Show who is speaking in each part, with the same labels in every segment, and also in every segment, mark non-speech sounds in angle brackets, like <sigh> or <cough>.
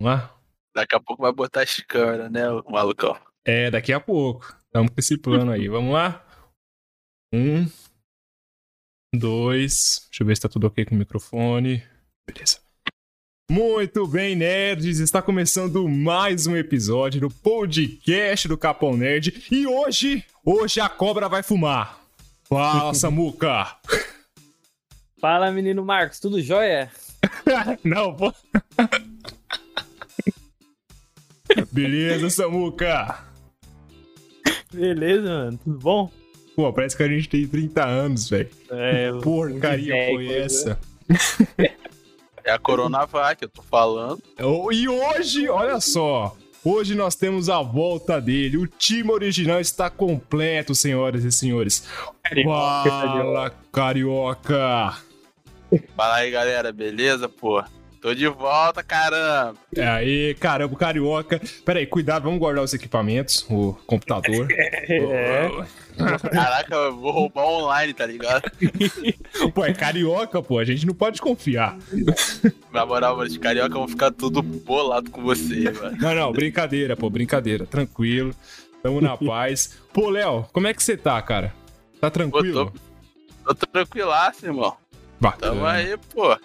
Speaker 1: Vamos lá?
Speaker 2: Daqui a pouco vai botar as câmeras, né, o malucão?
Speaker 1: É, daqui a pouco. Estamos com esse plano aí. Vamos lá? Um. Dois. Deixa eu ver se tá tudo ok com o microfone. Beleza. Muito bem, nerds! Está começando mais um episódio do podcast do Capão Nerd. E hoje, hoje a cobra vai fumar. Fala, <laughs> Samuca!
Speaker 3: Fala, menino Marcos, tudo jóia? <laughs>
Speaker 1: Não, pô. Beleza, Samuca?
Speaker 3: Beleza, mano, tudo bom?
Speaker 1: Pô, parece que a gente tem 30 anos, velho.
Speaker 3: É,
Speaker 1: Porcaria
Speaker 3: velho,
Speaker 1: foi essa?
Speaker 2: É a Coronavac, eu tô falando.
Speaker 1: Oh, E hoje, olha só. Hoje nós temos a volta dele. O time original está completo, senhoras e senhores.
Speaker 3: Carioca,
Speaker 1: Fala, carioca!
Speaker 2: Fala aí, galera, beleza, pô? Tô de volta, caramba!
Speaker 1: É aí, caramba, carioca. Pera aí, cuidado, vamos guardar os equipamentos, o computador. <laughs>
Speaker 3: É.
Speaker 2: Caraca, eu vou roubar online, tá ligado? <laughs>
Speaker 1: Pô, é carioca, pô, a gente não pode confiar. <laughs>
Speaker 2: Na moral, mano, os carioca vão ficar tudo bolado com você, mano.
Speaker 1: Não, não, brincadeira, pô, brincadeira. Tranquilo, tamo na paz. Pô, Léo, como é que você tá, cara? Tá tranquilo?
Speaker 2: Tô tranquilaço, irmão.
Speaker 1: Bacana.
Speaker 2: Tamo aí, pô.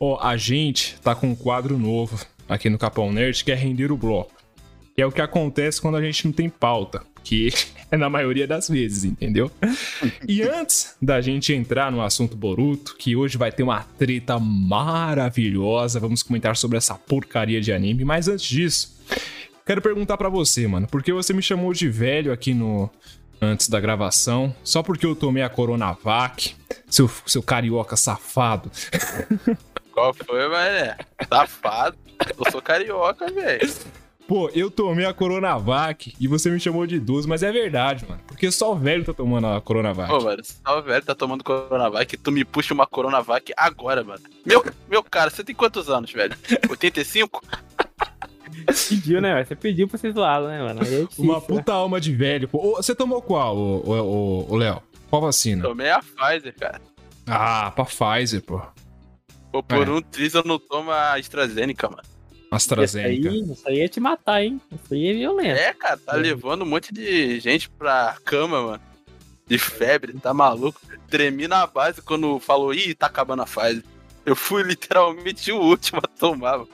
Speaker 1: Ó, a gente tá com um quadro novo aqui no Capão Nerd que é render o bloco. Que é o que acontece quando a gente não tem pauta, que <laughs> é na maioria das vezes, entendeu? E antes da gente entrar no assunto Boruto, que hoje vai ter uma treta maravilhosa, vamos comentar sobre essa porcaria de anime, mas antes disso, quero perguntar pra você, mano, porque você me chamou de velho aqui no antes da gravação, só porque eu tomei a Coronavac, seu, seu carioca safado. <laughs>
Speaker 2: Qual foi, mané? Safado. Eu sou carioca, velho.
Speaker 1: Pô, eu tomei a Coronavac e você me chamou de idoso, mas é verdade, mano. Porque só o velho tá tomando a Coronavac.
Speaker 2: Pô, mano, só o velho tá tomando Coronavac tu me puxa uma Coronavac agora, mano. Meu, meu cara, você tem quantos anos, velho? 85?
Speaker 3: Pediu, né? velho? Você pediu pra vocês zoá né, mano? Aí é difícil,
Speaker 1: Uma
Speaker 3: né?
Speaker 1: puta alma de velho. Pô, você tomou qual, ô, ô, ô, ô, Léo? Qual vacina?
Speaker 2: Tomei a Pfizer, cara.
Speaker 1: Ah, pra Pfizer, pô.
Speaker 2: Pô, por
Speaker 1: É.
Speaker 2: um triz eu não tomo a AstraZeneca, mano.
Speaker 3: Isso
Speaker 1: AstraZeneca.
Speaker 3: aí, isso aí é te matar, hein? Isso aí é violento.
Speaker 2: É, cara, tá
Speaker 3: Uhum.
Speaker 2: levando um monte de gente pra cama, mano. De febre, tá maluco? Tremi na base quando falou, ih, tá acabando a Pfizer. Eu fui literalmente o último a tomar, mano.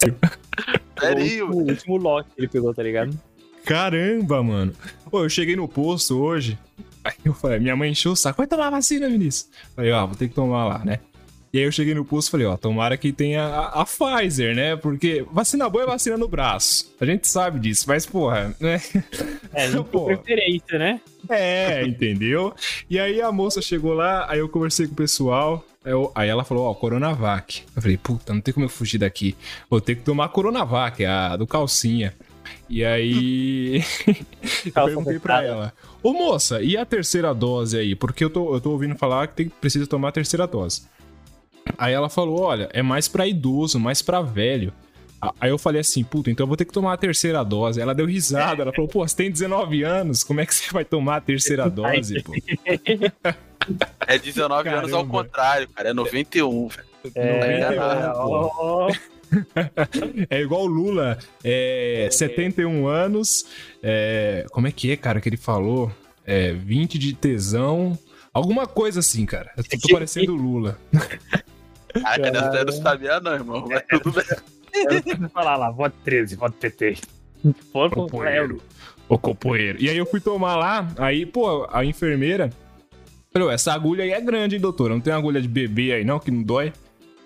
Speaker 2: <laughs> Sério,
Speaker 3: último, o último lote que ele pegou, tá ligado?
Speaker 1: Caramba, mano. Pô, eu cheguei no posto hoje. Aí eu falei, minha mãe encheu o saco. Vai tomar vacina, Vinícius. Falei, ó, vou ter que tomar lá, né? E aí eu cheguei no posto e falei, ó, tomara que tenha a, a Pfizer, né? Porque vacina boa é vacina no braço. A gente sabe disso, mas, porra, né? <laughs>
Speaker 3: É,
Speaker 1: Pô.
Speaker 3: preferência, né?
Speaker 1: É, entendeu? E aí a moça chegou lá, aí eu conversei com o pessoal. aí eu- Aí ela falou, ó, Coronavac. Eu falei, puta, não tem como eu fugir daqui. Vou ter que tomar a Coronavac, a do calcinha. E aí. <laughs> eu perguntei pra ela. Ô moça, e a terceira dose aí? Porque eu tô, eu tô ouvindo falar que tem, precisa tomar a terceira dose. Aí ela falou: olha, é mais pra idoso, mais pra velho. A- Aí eu falei assim, puta, então eu vou ter que tomar a terceira dose. Ela deu risada, ela falou, pô, você tem 19 anos, como é que você vai tomar a terceira dose, pô?
Speaker 2: é 19 anos ao
Speaker 1: Caramba.
Speaker 2: contrário, cara. É 91, velho.
Speaker 3: É,
Speaker 1: 91, pô.
Speaker 3: ó, <laughs>
Speaker 1: É igual o Lula, é, 71 anos, é, como é que é, cara, que ele falou? É, 20 de tesão, alguma coisa assim, cara. Eu tô parecendo o Lula. <laughs>
Speaker 2: Caraca, dessa eu não sabia não, irmão. Mas tudo bem.
Speaker 3: falar lá, voto 13, voto PT. Voto
Speaker 1: Companheiro. Ô, companheiro. E aí eu fui tomar lá, aí, pô, a enfermeira falou, essa agulha aí é grande, hein, doutora? Não tem agulha de bebê aí não, que não dói?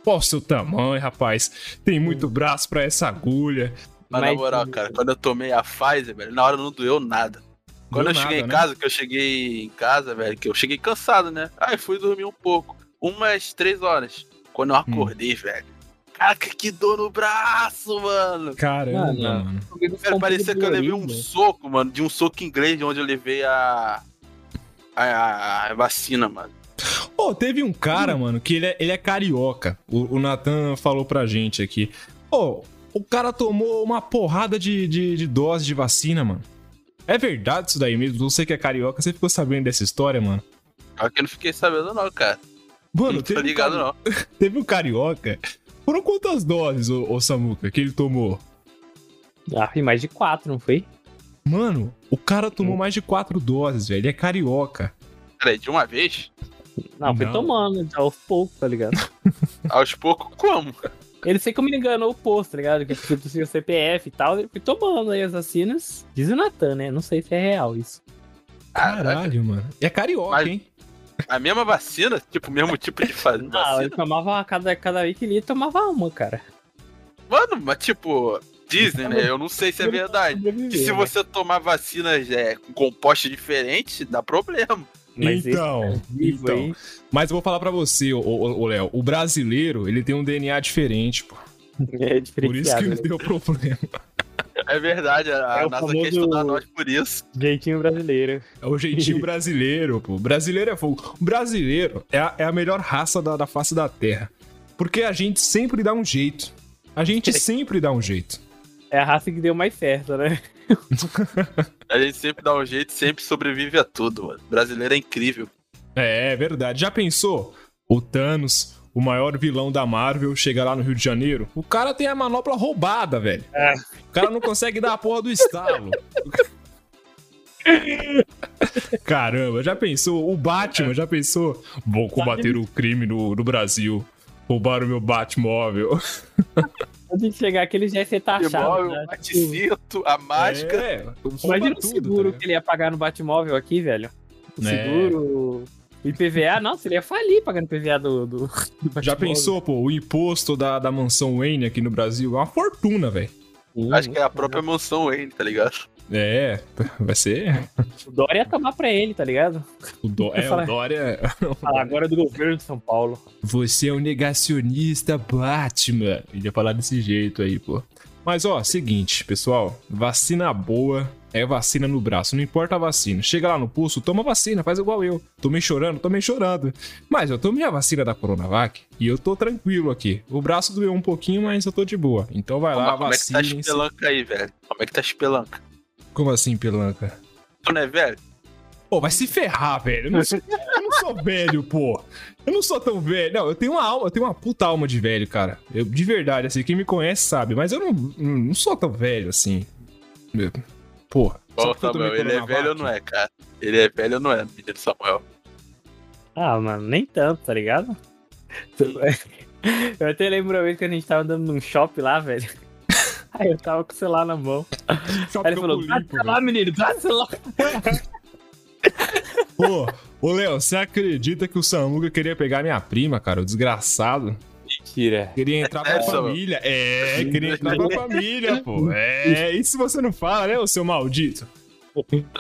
Speaker 1: Qual o seu tamanho, rapaz? Tem muito braço pra essa agulha.
Speaker 2: Mas na
Speaker 3: Mas-
Speaker 2: moral, cara, quando eu tomei a Pfizer, velho, na hora não doeu nada. Quando
Speaker 1: Deu
Speaker 2: eu cheguei
Speaker 1: nada,
Speaker 2: em
Speaker 1: né?
Speaker 2: casa, que eu cheguei em casa, velho, que eu cheguei cansado, né? Aí fui dormir um pouco. Umas três horas. Quando
Speaker 1: Hum.
Speaker 2: eu acordei, velho. Caraca, que dor no braço, mano.
Speaker 1: Caramba,
Speaker 3: Mano,
Speaker 1: mano.
Speaker 2: Cara, parecia que eu levei um soco, mano, de um soco inglês, de onde eu levei a. A, a- a vacina, mano.
Speaker 1: Pô, teve um cara, mano, que ele é, ele é carioca. O, o Nathan falou pra gente aqui. Pô, o cara tomou uma porrada de, de, de dose de vacina, mano. É verdade isso daí mesmo? Você que é carioca, você ficou sabendo dessa história, mano?
Speaker 2: Só que eu não fiquei sabendo, não, cara.
Speaker 1: Mano,
Speaker 2: não tô
Speaker 1: teve um,
Speaker 2: ligado,
Speaker 1: cari-
Speaker 2: não. <laughs>
Speaker 1: teve um carioca Foram quantas doses, ô, ô Samuca, que ele tomou?
Speaker 3: Ah, foi mais de quatro, não foi?
Speaker 1: Mano, o cara tomou mais de quatro doses, velho. Ele é carioca.
Speaker 2: Peraí, de uma vez?
Speaker 3: Não, foi
Speaker 1: Não.
Speaker 3: tomando, aos poucos, tá ligado? <laughs>
Speaker 2: Aos poucos, como?
Speaker 3: Ele sei como ele enganou o posto, tá ligado? Que tipo, tinha o CPF e tal, ele foi tomando aí as vacinas. Diz o Natan, né? Não sei se é real isso.
Speaker 1: Caralho, mano. É carioca,
Speaker 2: Mas-
Speaker 1: hein?
Speaker 2: A mesma vacina? Tipo, o mesmo tipo de fa-
Speaker 3: Não, ele
Speaker 2: vacina?
Speaker 3: tomava cada, cada vez que ele ia, tomava uma, cara.
Speaker 2: Mano, mas tipo, dizem, né? Eu não sei se é verdade. Que se você tomar vacinas é, com compostos diferentes, dá problema.
Speaker 3: Mas
Speaker 1: então,
Speaker 3: vivo
Speaker 1: então.
Speaker 3: aí,
Speaker 1: Mas eu vou falar pra você, ô, Léo. O brasileiro, ele tem um DNA diferente, pô.
Speaker 3: é
Speaker 1: Por isso que
Speaker 3: diferenciado.
Speaker 1: não deu problema.
Speaker 2: É verdade, a,
Speaker 3: É o
Speaker 2: NASA quer estudar nós por isso.
Speaker 3: Jeitinho brasileiro.
Speaker 1: É o jeitinho <laughs> brasileiro, pô. O brasileiro é fogo. O brasileiro é a, é a melhor raça da, da face da terra. Porque a gente sempre dá um jeito. A gente <laughs> sempre dá um jeito.
Speaker 3: É a raça que deu mais certo, né? <laughs>
Speaker 2: A gente sempre dá um jeito, sempre sobrevive a tudo, mano. O brasileiro é incrível.
Speaker 1: É, é verdade. Já pensou? O Thanos, o maior vilão da Marvel, chega lá no Rio de Janeiro. O cara tem a manopla roubada, velho.
Speaker 3: É.
Speaker 1: O cara não consegue dar a porra do estalo. <laughs> Caramba, já pensou? O Batman, já pensou? Vou combater o crime no, no Brasil. Roubaram meu Batmóvel. <laughs>
Speaker 3: Antes de chegar aqui, ele já ia ser taxado. Né?
Speaker 2: o bate-cinto, a mágica.
Speaker 1: É,
Speaker 3: Imagina o
Speaker 1: tudo,
Speaker 3: seguro
Speaker 1: tá
Speaker 3: que ele ia pagar no Batmóvel aqui, velho. O
Speaker 1: É.
Speaker 3: seguro. O IPVA, nossa, ele ia falir pagando IPVA do, do, do
Speaker 1: Já pensou, pô, o imposto da, da mansão Wayne aqui no Brasil? É uma fortuna, velho.
Speaker 2: Acho que é a própria mansão Wayne, tá ligado?
Speaker 1: É, vai ser.
Speaker 3: O Dória ia tomar pra ele, tá ligado?
Speaker 1: O, Dó- é, o
Speaker 3: Fala-
Speaker 1: Dória.
Speaker 3: Falar agora é do governo de São Paulo.
Speaker 1: Você é um negacionista Batman. Ele ia falar desse jeito aí, pô. Mas ó, seguinte, pessoal. Vacina boa é vacina no braço. Não importa a vacina. Chega lá no pulso, toma vacina, faz igual eu. Tomei chorando, tomei chorando. Mas eu tomei a vacina da Coronavac e eu tô tranquilo aqui. O braço doeu um pouquinho, mas eu tô de boa. Então vai lá,
Speaker 2: Como, como é que tá espelanca aí, velho? Como é que tá a espelanca?
Speaker 1: Como assim, pelanca?
Speaker 2: Tu não é velho?
Speaker 1: Pô, vai se ferrar, velho. Eu não, sou, eu não sou velho, pô. Eu não sou tão velho. Não, eu tenho uma alma, eu tenho uma puta alma de velho, cara. Eu, de verdade, assim, quem me conhece sabe, mas eu não, não sou tão velho assim. Porra. só
Speaker 2: Ô,
Speaker 1: porque eu tomei
Speaker 2: Samuel, ele é velho ou não é, cara? Ele é velho ou não é, menino Samuel?
Speaker 3: Ah, mano, nem tanto, tá ligado? <laughs> Eu até lembro uma vez que a gente tava andando num shopping lá, velho. <laughs> Aí eu tava com o celular na mão.
Speaker 1: Só
Speaker 3: Aí ele falou, dá celular, menino, dá celular.
Speaker 1: Pô, ô Léo, você acredita que o Samuga queria pegar minha prima, cara? O desgraçado.
Speaker 3: Mentira.
Speaker 1: Queria entrar pra
Speaker 2: É,
Speaker 1: família. É, queria entrar pra família, pô. É, <laughs> isso você não fala, né, ô seu maldito?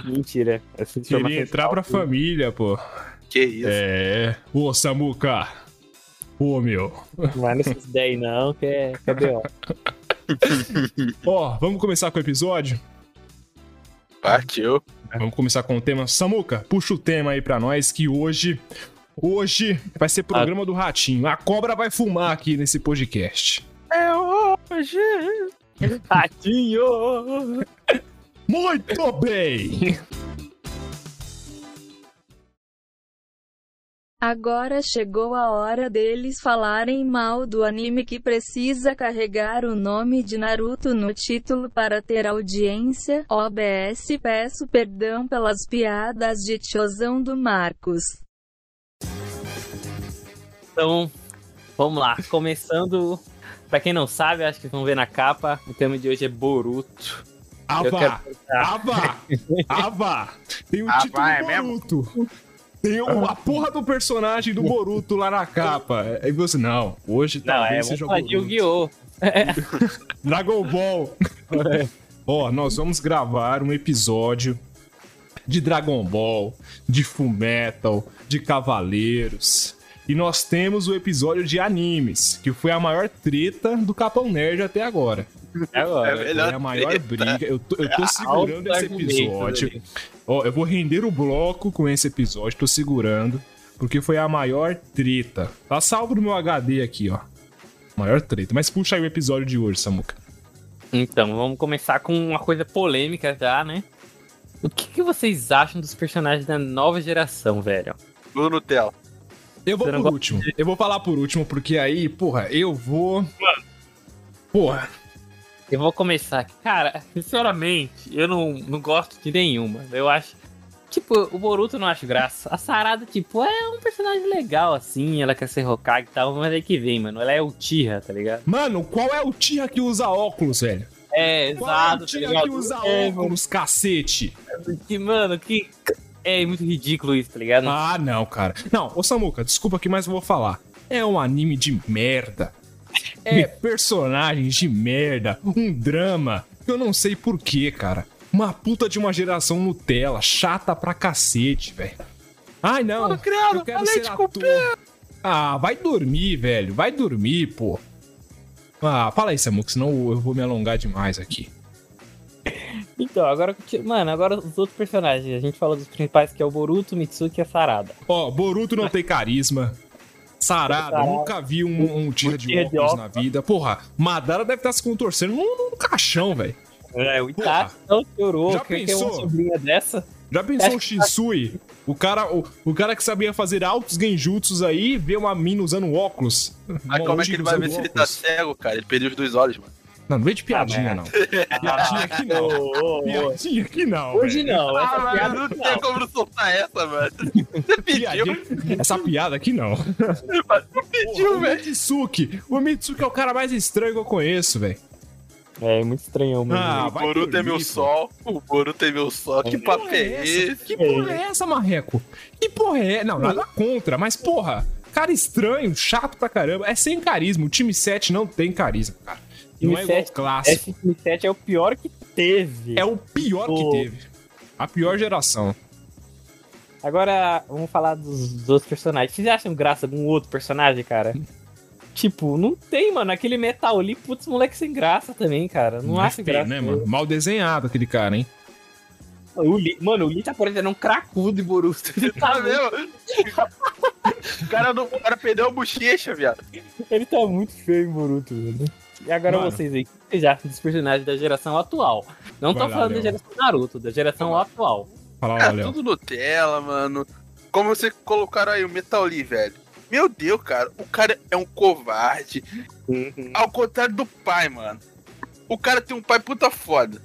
Speaker 3: Mentira. Essa
Speaker 1: Queria entrar
Speaker 3: é
Speaker 1: pra
Speaker 3: falsa.
Speaker 1: família, pô.
Speaker 2: Que isso?
Speaker 1: É. Ô, Samuca. Ô, meu.
Speaker 3: Não vai nessas ideias não, que é, que é B.O. <laughs>
Speaker 1: Ó, vamos começar com o episódio?
Speaker 2: Partiu.
Speaker 1: Vamos começar com o tema. Samuca, puxa o tema aí pra nós que hoje. Hoje vai ser programa do Ratinho. A cobra vai fumar aqui nesse podcast.
Speaker 2: É hoje.
Speaker 3: Ratinho!
Speaker 1: Muito bem!
Speaker 4: Agora chegou a hora deles falarem mal do anime que precisa carregar o nome de Naruto no título para ter audiência. OBS peço perdão pelas piadas de tiozão do Marcos.
Speaker 3: Então, vamos lá. Começando. Pra quem não sabe, acho que vão ver na capa, o tema de hoje é Boruto. Perguntar-
Speaker 1: Ava! Ava! Tem o
Speaker 2: Ava,
Speaker 1: título
Speaker 2: é
Speaker 1: do
Speaker 2: mesmo?
Speaker 1: Boruto. Tem o- a porra do personagem do Boruto lá na capa. Aí você, não, hoje
Speaker 3: Não, é,
Speaker 1: talvez
Speaker 3: vamos
Speaker 1: seja o Boruto.
Speaker 3: Yu-Gi-Oh! <laughs>
Speaker 1: Dragon Ball. <laughs> Ó, nós vamos gravar um episódio de Dragon Ball, de Fullmetal, de Cavaleiros. E nós temos o episódio de animes, que foi a maior treta do Capão Nerd até agora.
Speaker 3: É agora.
Speaker 2: É melhor
Speaker 1: Foi a maior
Speaker 2: treta.
Speaker 1: briga. Eu tô, eu tô
Speaker 3: Altos
Speaker 1: segurando esse episódio.
Speaker 3: ali.
Speaker 1: Ó, eu vou render o bloco com esse episódio, tô segurando, porque foi a maior treta. Tá salvo no meu HD aqui, ó. Maior treta. Mas puxa aí o episódio de hoje, Samuca.
Speaker 3: Então, vamos começar com uma coisa polêmica já, né? O que, que vocês acham dos personagens da nova geração, velho?
Speaker 2: Blue Nutella.
Speaker 1: Eu vou
Speaker 3: Você
Speaker 1: por último. Eu vou falar por último, porque aí, porra, eu vou. Porra.
Speaker 3: Eu vou começar aqui. Cara, sinceramente, eu não, não gosto de nenhuma. Eu acho. Tipo, o Boruto eu não acho graça. A Sarada, tipo, é um personagem legal, assim. Ela quer ser Hokage e tal, mas aí que vem, mano. Ela é o Tira, tá ligado?
Speaker 1: Mano, qual é o tia que usa óculos, velho?
Speaker 3: É,
Speaker 1: Qual é o
Speaker 3: exato, tá
Speaker 1: que usa
Speaker 3: É, mano,
Speaker 1: óculos, cacete?
Speaker 3: que, mano, que. É muito ridículo isso, tá ligado?
Speaker 1: Ah, não, cara. Não, ô Samuca, desculpa aqui, mas eu vou falar. É um anime de merda. É personagens de merda. Um drama. Eu não sei porquê, cara. Uma puta de uma geração Nutella. Chata pra cacete, velho. Ai, não.
Speaker 2: Porra, criado,
Speaker 1: eu quero ser ator. Ah, vai dormir, velho. Vai dormir, pô. Ah, fala aí, Samuca, senão eu vou me alongar demais aqui.
Speaker 3: Então, agora. Mano, agora os outros personagens. A gente falou dos principais, que é o Boruto, Mitsuki e a Sarada.
Speaker 1: Ó, Boruto não tem carisma. Sarada,
Speaker 3: Sarada.
Speaker 1: nunca vi um, um tira de
Speaker 3: tira de
Speaker 1: óculos na
Speaker 3: óculos.
Speaker 1: vida. Porra, Madara deve estar se contorcendo num, num caixão, velho.
Speaker 3: É, o. Itachi não chorou.
Speaker 1: Já
Speaker 3: uma
Speaker 1: pensou?
Speaker 3: sobrinha dessa.
Speaker 1: Já pensou o
Speaker 3: que-
Speaker 1: Shinsui? O cara, o, o cara que sabia fazer altos genjutsus aí, vê uma mina usando óculos.
Speaker 2: Mas como é que ele vai ver se ele tá cego, cara? Ele perdeu os dois olhos, mano.
Speaker 1: Não, não vem de piadinha,
Speaker 3: Ah,
Speaker 1: não. <laughs> Piadinha aqui não.
Speaker 3: Ô, ô.
Speaker 1: Piadinha aqui não.
Speaker 3: Hoje
Speaker 1: velho.
Speaker 3: não, essa
Speaker 2: Ah,
Speaker 3: piada
Speaker 2: não tem como soltar essa, mano. <laughs> Você pediu,
Speaker 1: Piadinha- Essa piada aqui não.
Speaker 2: não pediu,
Speaker 1: o
Speaker 2: velho.
Speaker 1: Mitsuki. O Mitsuki é o cara mais estranho que eu conheço, velho.
Speaker 3: É, muito estranhão mesmo.
Speaker 1: Ah,
Speaker 2: O Boruto é meu sol. O Boruto é meu sol. Que papo
Speaker 1: porra
Speaker 2: é
Speaker 1: essa?
Speaker 2: esse?
Speaker 1: Que porra é essa, Marreco? Que porra é? Não, nada contra, mas porra, cara estranho, chato pra caramba. É sem carisma. O time 7 não tem carisma, cara. Não
Speaker 3: Time
Speaker 1: é igual
Speaker 3: 7
Speaker 1: clássico.
Speaker 3: Esse time 7 é o pior que teve.
Speaker 1: É o pior que teve. A pior geração.
Speaker 3: Agora, vamos falar dos, dos outros personagens. Vocês acham graça de um outro personagem, cara? <laughs> tipo, não tem, mano. Aquele metal ali, putz, moleque sem graça também, cara. Não acho
Speaker 1: tem,
Speaker 3: graça.
Speaker 1: né, mano? Mal desenhado aquele cara, hein?
Speaker 3: O Lee, mano, o Lee tá parecendo um cracudo de Boruto. Ele
Speaker 2: Tá
Speaker 3: tá,
Speaker 2: mesmo? o, cara não, o cara perdeu a bochecha, viado.
Speaker 3: ele tá muito feio em Boruto, mano. E agora
Speaker 1: Mano.
Speaker 3: vocês aí, o que vocês acham dos personagens da geração atual? Não tô
Speaker 1: Vai lá,
Speaker 3: falando da geração Naruto, da geração atual.
Speaker 1: Fala lá,
Speaker 2: Cara,
Speaker 1: Léo.
Speaker 2: tudo Nutella, mano. Como vocês colocaram aí o Metal Lee, velho. Meu Deus, cara. O cara é um covarde. Ao contrário do pai, mano. O cara tem um pai puta foda.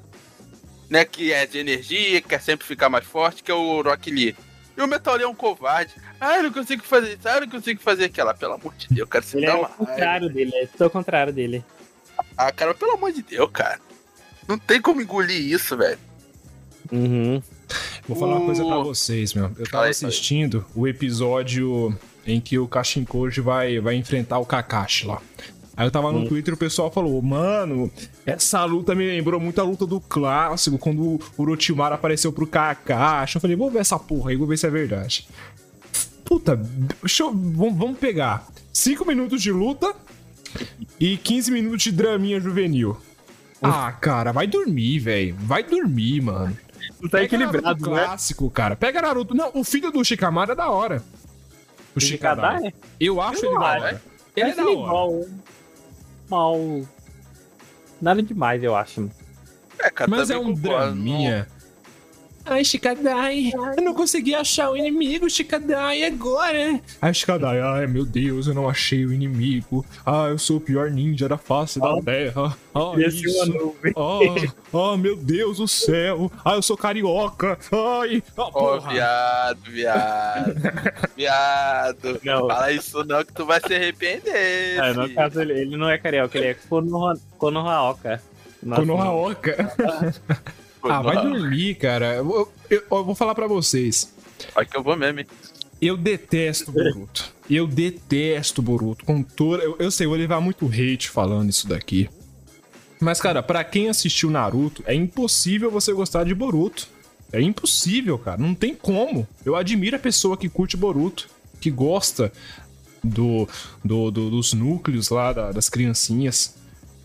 Speaker 2: Né? Que é de energia, quer sempre ficar mais forte, que é o Rock Lee. E o Metal Lee é um covarde. Ah, eu não consigo fazer isso. Ah, eu não consigo fazer aquilo. Ah, Pelo amor de Deus, cara. Você
Speaker 3: Ele
Speaker 2: dá
Speaker 3: é
Speaker 2: uma
Speaker 3: o contrário dele, é ao contrário dele.
Speaker 2: Ah, cara, pelo amor de Deus, cara. Não tem como engolir isso, velho.
Speaker 3: Uhum.
Speaker 1: Vou falar uma coisa pra vocês, meu. Eu tava
Speaker 2: aí,
Speaker 1: assistindo o episódio em que o Kashinkoji vai, vai enfrentar o Kakashi lá. Aí eu tava no
Speaker 3: Hum.
Speaker 1: Twitter e o pessoal falou, mano, essa luta me lembrou muito a luta do clássico, quando o Orochimaru apareceu pro Kakashi. Eu falei, vou ver essa porra aí, vou ver se é verdade. Puta, deixa eu, vamos, pegar 5 minutos de luta e 15 minutos de draminha juvenil. Ah, cara, vai dormir, velho. Vai dormir, mano.
Speaker 3: Não tá
Speaker 1: Pega
Speaker 3: equilibrado,
Speaker 1: Naruto
Speaker 3: né?
Speaker 1: clássico, cara. Pega Naruto. Não, o filho do Shikamaru é da hora. O Shikadai.
Speaker 3: Shikadai?
Speaker 1: Eu acho
Speaker 3: Eu
Speaker 1: ele da
Speaker 3: acho.
Speaker 1: hora. Ele é da hora.
Speaker 3: igual. Mal. Nada demais, eu acho.
Speaker 2: É, cara,
Speaker 1: Mas é um
Speaker 2: concordo.
Speaker 1: draminha. Ai, Shikadai, eu não consegui achar o inimigo, Shikadai, agora. Ai, Shikadai, ai, meu Deus, eu não achei o inimigo. Ah, eu sou o pior ninja da face da
Speaker 3: Ah.
Speaker 1: terra. Ah, isso.
Speaker 3: nuvem.
Speaker 1: Ah, ah, meu Deus do céu. Ah, eu sou carioca. Ai, ah,
Speaker 2: Ó,
Speaker 1: porra.
Speaker 2: viado, viado. <laughs> viado.
Speaker 3: Não.
Speaker 2: Fala isso não que tu vai se arrepender.
Speaker 3: É, no caso, ele, ele não é carioca, ele é Konoha- Konohaoka.
Speaker 1: Konohaoka. <laughs> Ah, vai dormir, cara. Eu, eu- eu- vou falar pra vocês.
Speaker 2: Que eu vou mesmo, hein?
Speaker 1: Eu detesto Boruto. Eu detesto Boruto. Com toda. Eu, eu sei, eu vou levar muito hate falando isso daqui. Mas, cara, pra quem assistiu Naruto, é impossível você gostar de Boruto. É impossível, cara. Não tem como. Eu admiro a pessoa que curte Boruto, que gosta do, do- do- dos núcleos lá, da- das criancinhas,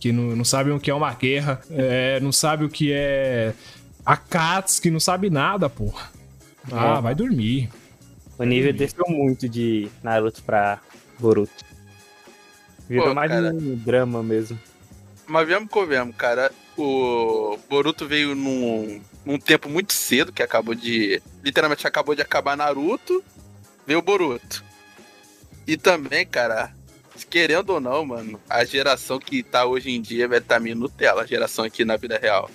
Speaker 1: que não, não sabem o que é uma guerra, é, não sabe o que é Akatsuki, não sabe nada, porra. Ah,
Speaker 3: É.
Speaker 1: vai dormir.
Speaker 3: O nível desceu muito de Naruto pra Boruto. Virou
Speaker 2: Pô,
Speaker 3: mais
Speaker 2: cara.
Speaker 3: um drama mesmo.
Speaker 2: Mas vemos que vemos, cara. O Boruto veio num, num tempo muito cedo, que acabou de. Literalmente acabou de acabar Naruto. Veio o Boruto. E também, cara, querendo ou não, mano, a geração que tá hoje em dia vai estar tá meio Nutella, a geração aqui na vida real.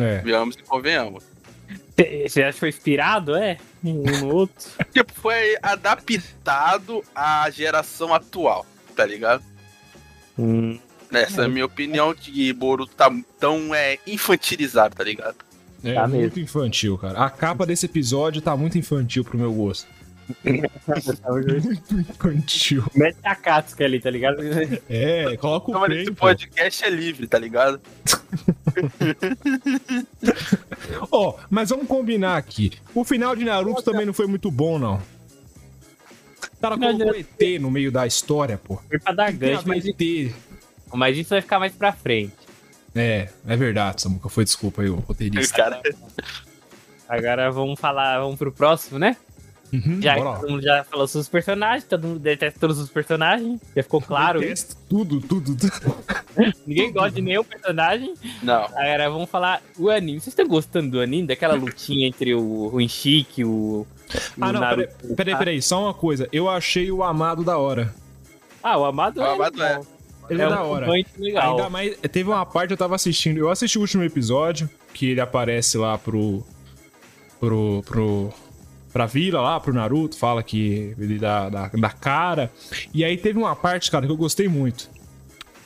Speaker 1: É.
Speaker 2: Vamos e convenhamos.
Speaker 3: Você acha que foi inspirado, é? Um no outro? <laughs>
Speaker 2: tipo, foi adaptado à geração atual, tá ligado?
Speaker 3: Hum.
Speaker 2: Essa é a minha opinião que Boruto tá tão é, infantilizado, tá ligado?
Speaker 1: É
Speaker 3: Tá
Speaker 1: muito
Speaker 3: mesmo.
Speaker 1: infantil, cara. A capa desse episódio tá muito infantil pro meu gosto. Muito infantil.
Speaker 3: Mete a Katsuki ali, tá ligado?
Speaker 1: É, coloca o
Speaker 2: Então, mas esse podcast é livre, tá ligado? <laughs>
Speaker 1: Ó, mas vamos combinar aqui. O final de Naruto também não foi muito bom, não. O cara colocou ET no meio da história, pô.
Speaker 3: Foi pra dar gancho, mas,
Speaker 1: ET.
Speaker 3: mas isso vai ficar mais pra frente.
Speaker 1: É, é verdade, Samuca. Foi desculpa aí, o roteirista.
Speaker 2: Cara,
Speaker 3: Agora vamos falar, vamos pro próximo, né?
Speaker 1: Uhum,
Speaker 3: Já, todo mundo já falou sobre os personagens, todo mundo detesta todos os personagens, já ficou claro. isso.
Speaker 1: Detesto Tudo, tudo, tudo. <laughs>
Speaker 3: Ninguém gosta de nenhum personagem.
Speaker 2: não.
Speaker 3: Agora vamos falar o anime. Vocês estão gostando do anime? Daquela <laughs> lutinha entre o, o Inshiki, o.
Speaker 1: Ah,
Speaker 3: o
Speaker 1: não,
Speaker 3: Naruto.
Speaker 1: peraí, peraí, peraí, só uma coisa. Eu achei o Amado da hora.
Speaker 3: Ah, o Amado
Speaker 2: O
Speaker 3: é.
Speaker 2: Amado
Speaker 3: legal.
Speaker 1: Ele é,
Speaker 3: um
Speaker 1: da hora.
Speaker 3: legal.
Speaker 1: Ainda mais, teve uma parte que eu tava assistindo. Eu assisti o último episódio, que ele aparece lá pro. pro. pro. Pra vila lá, pro Naruto, fala que ele dá, dá, dá cara. E aí teve uma parte, cara, que eu gostei muito.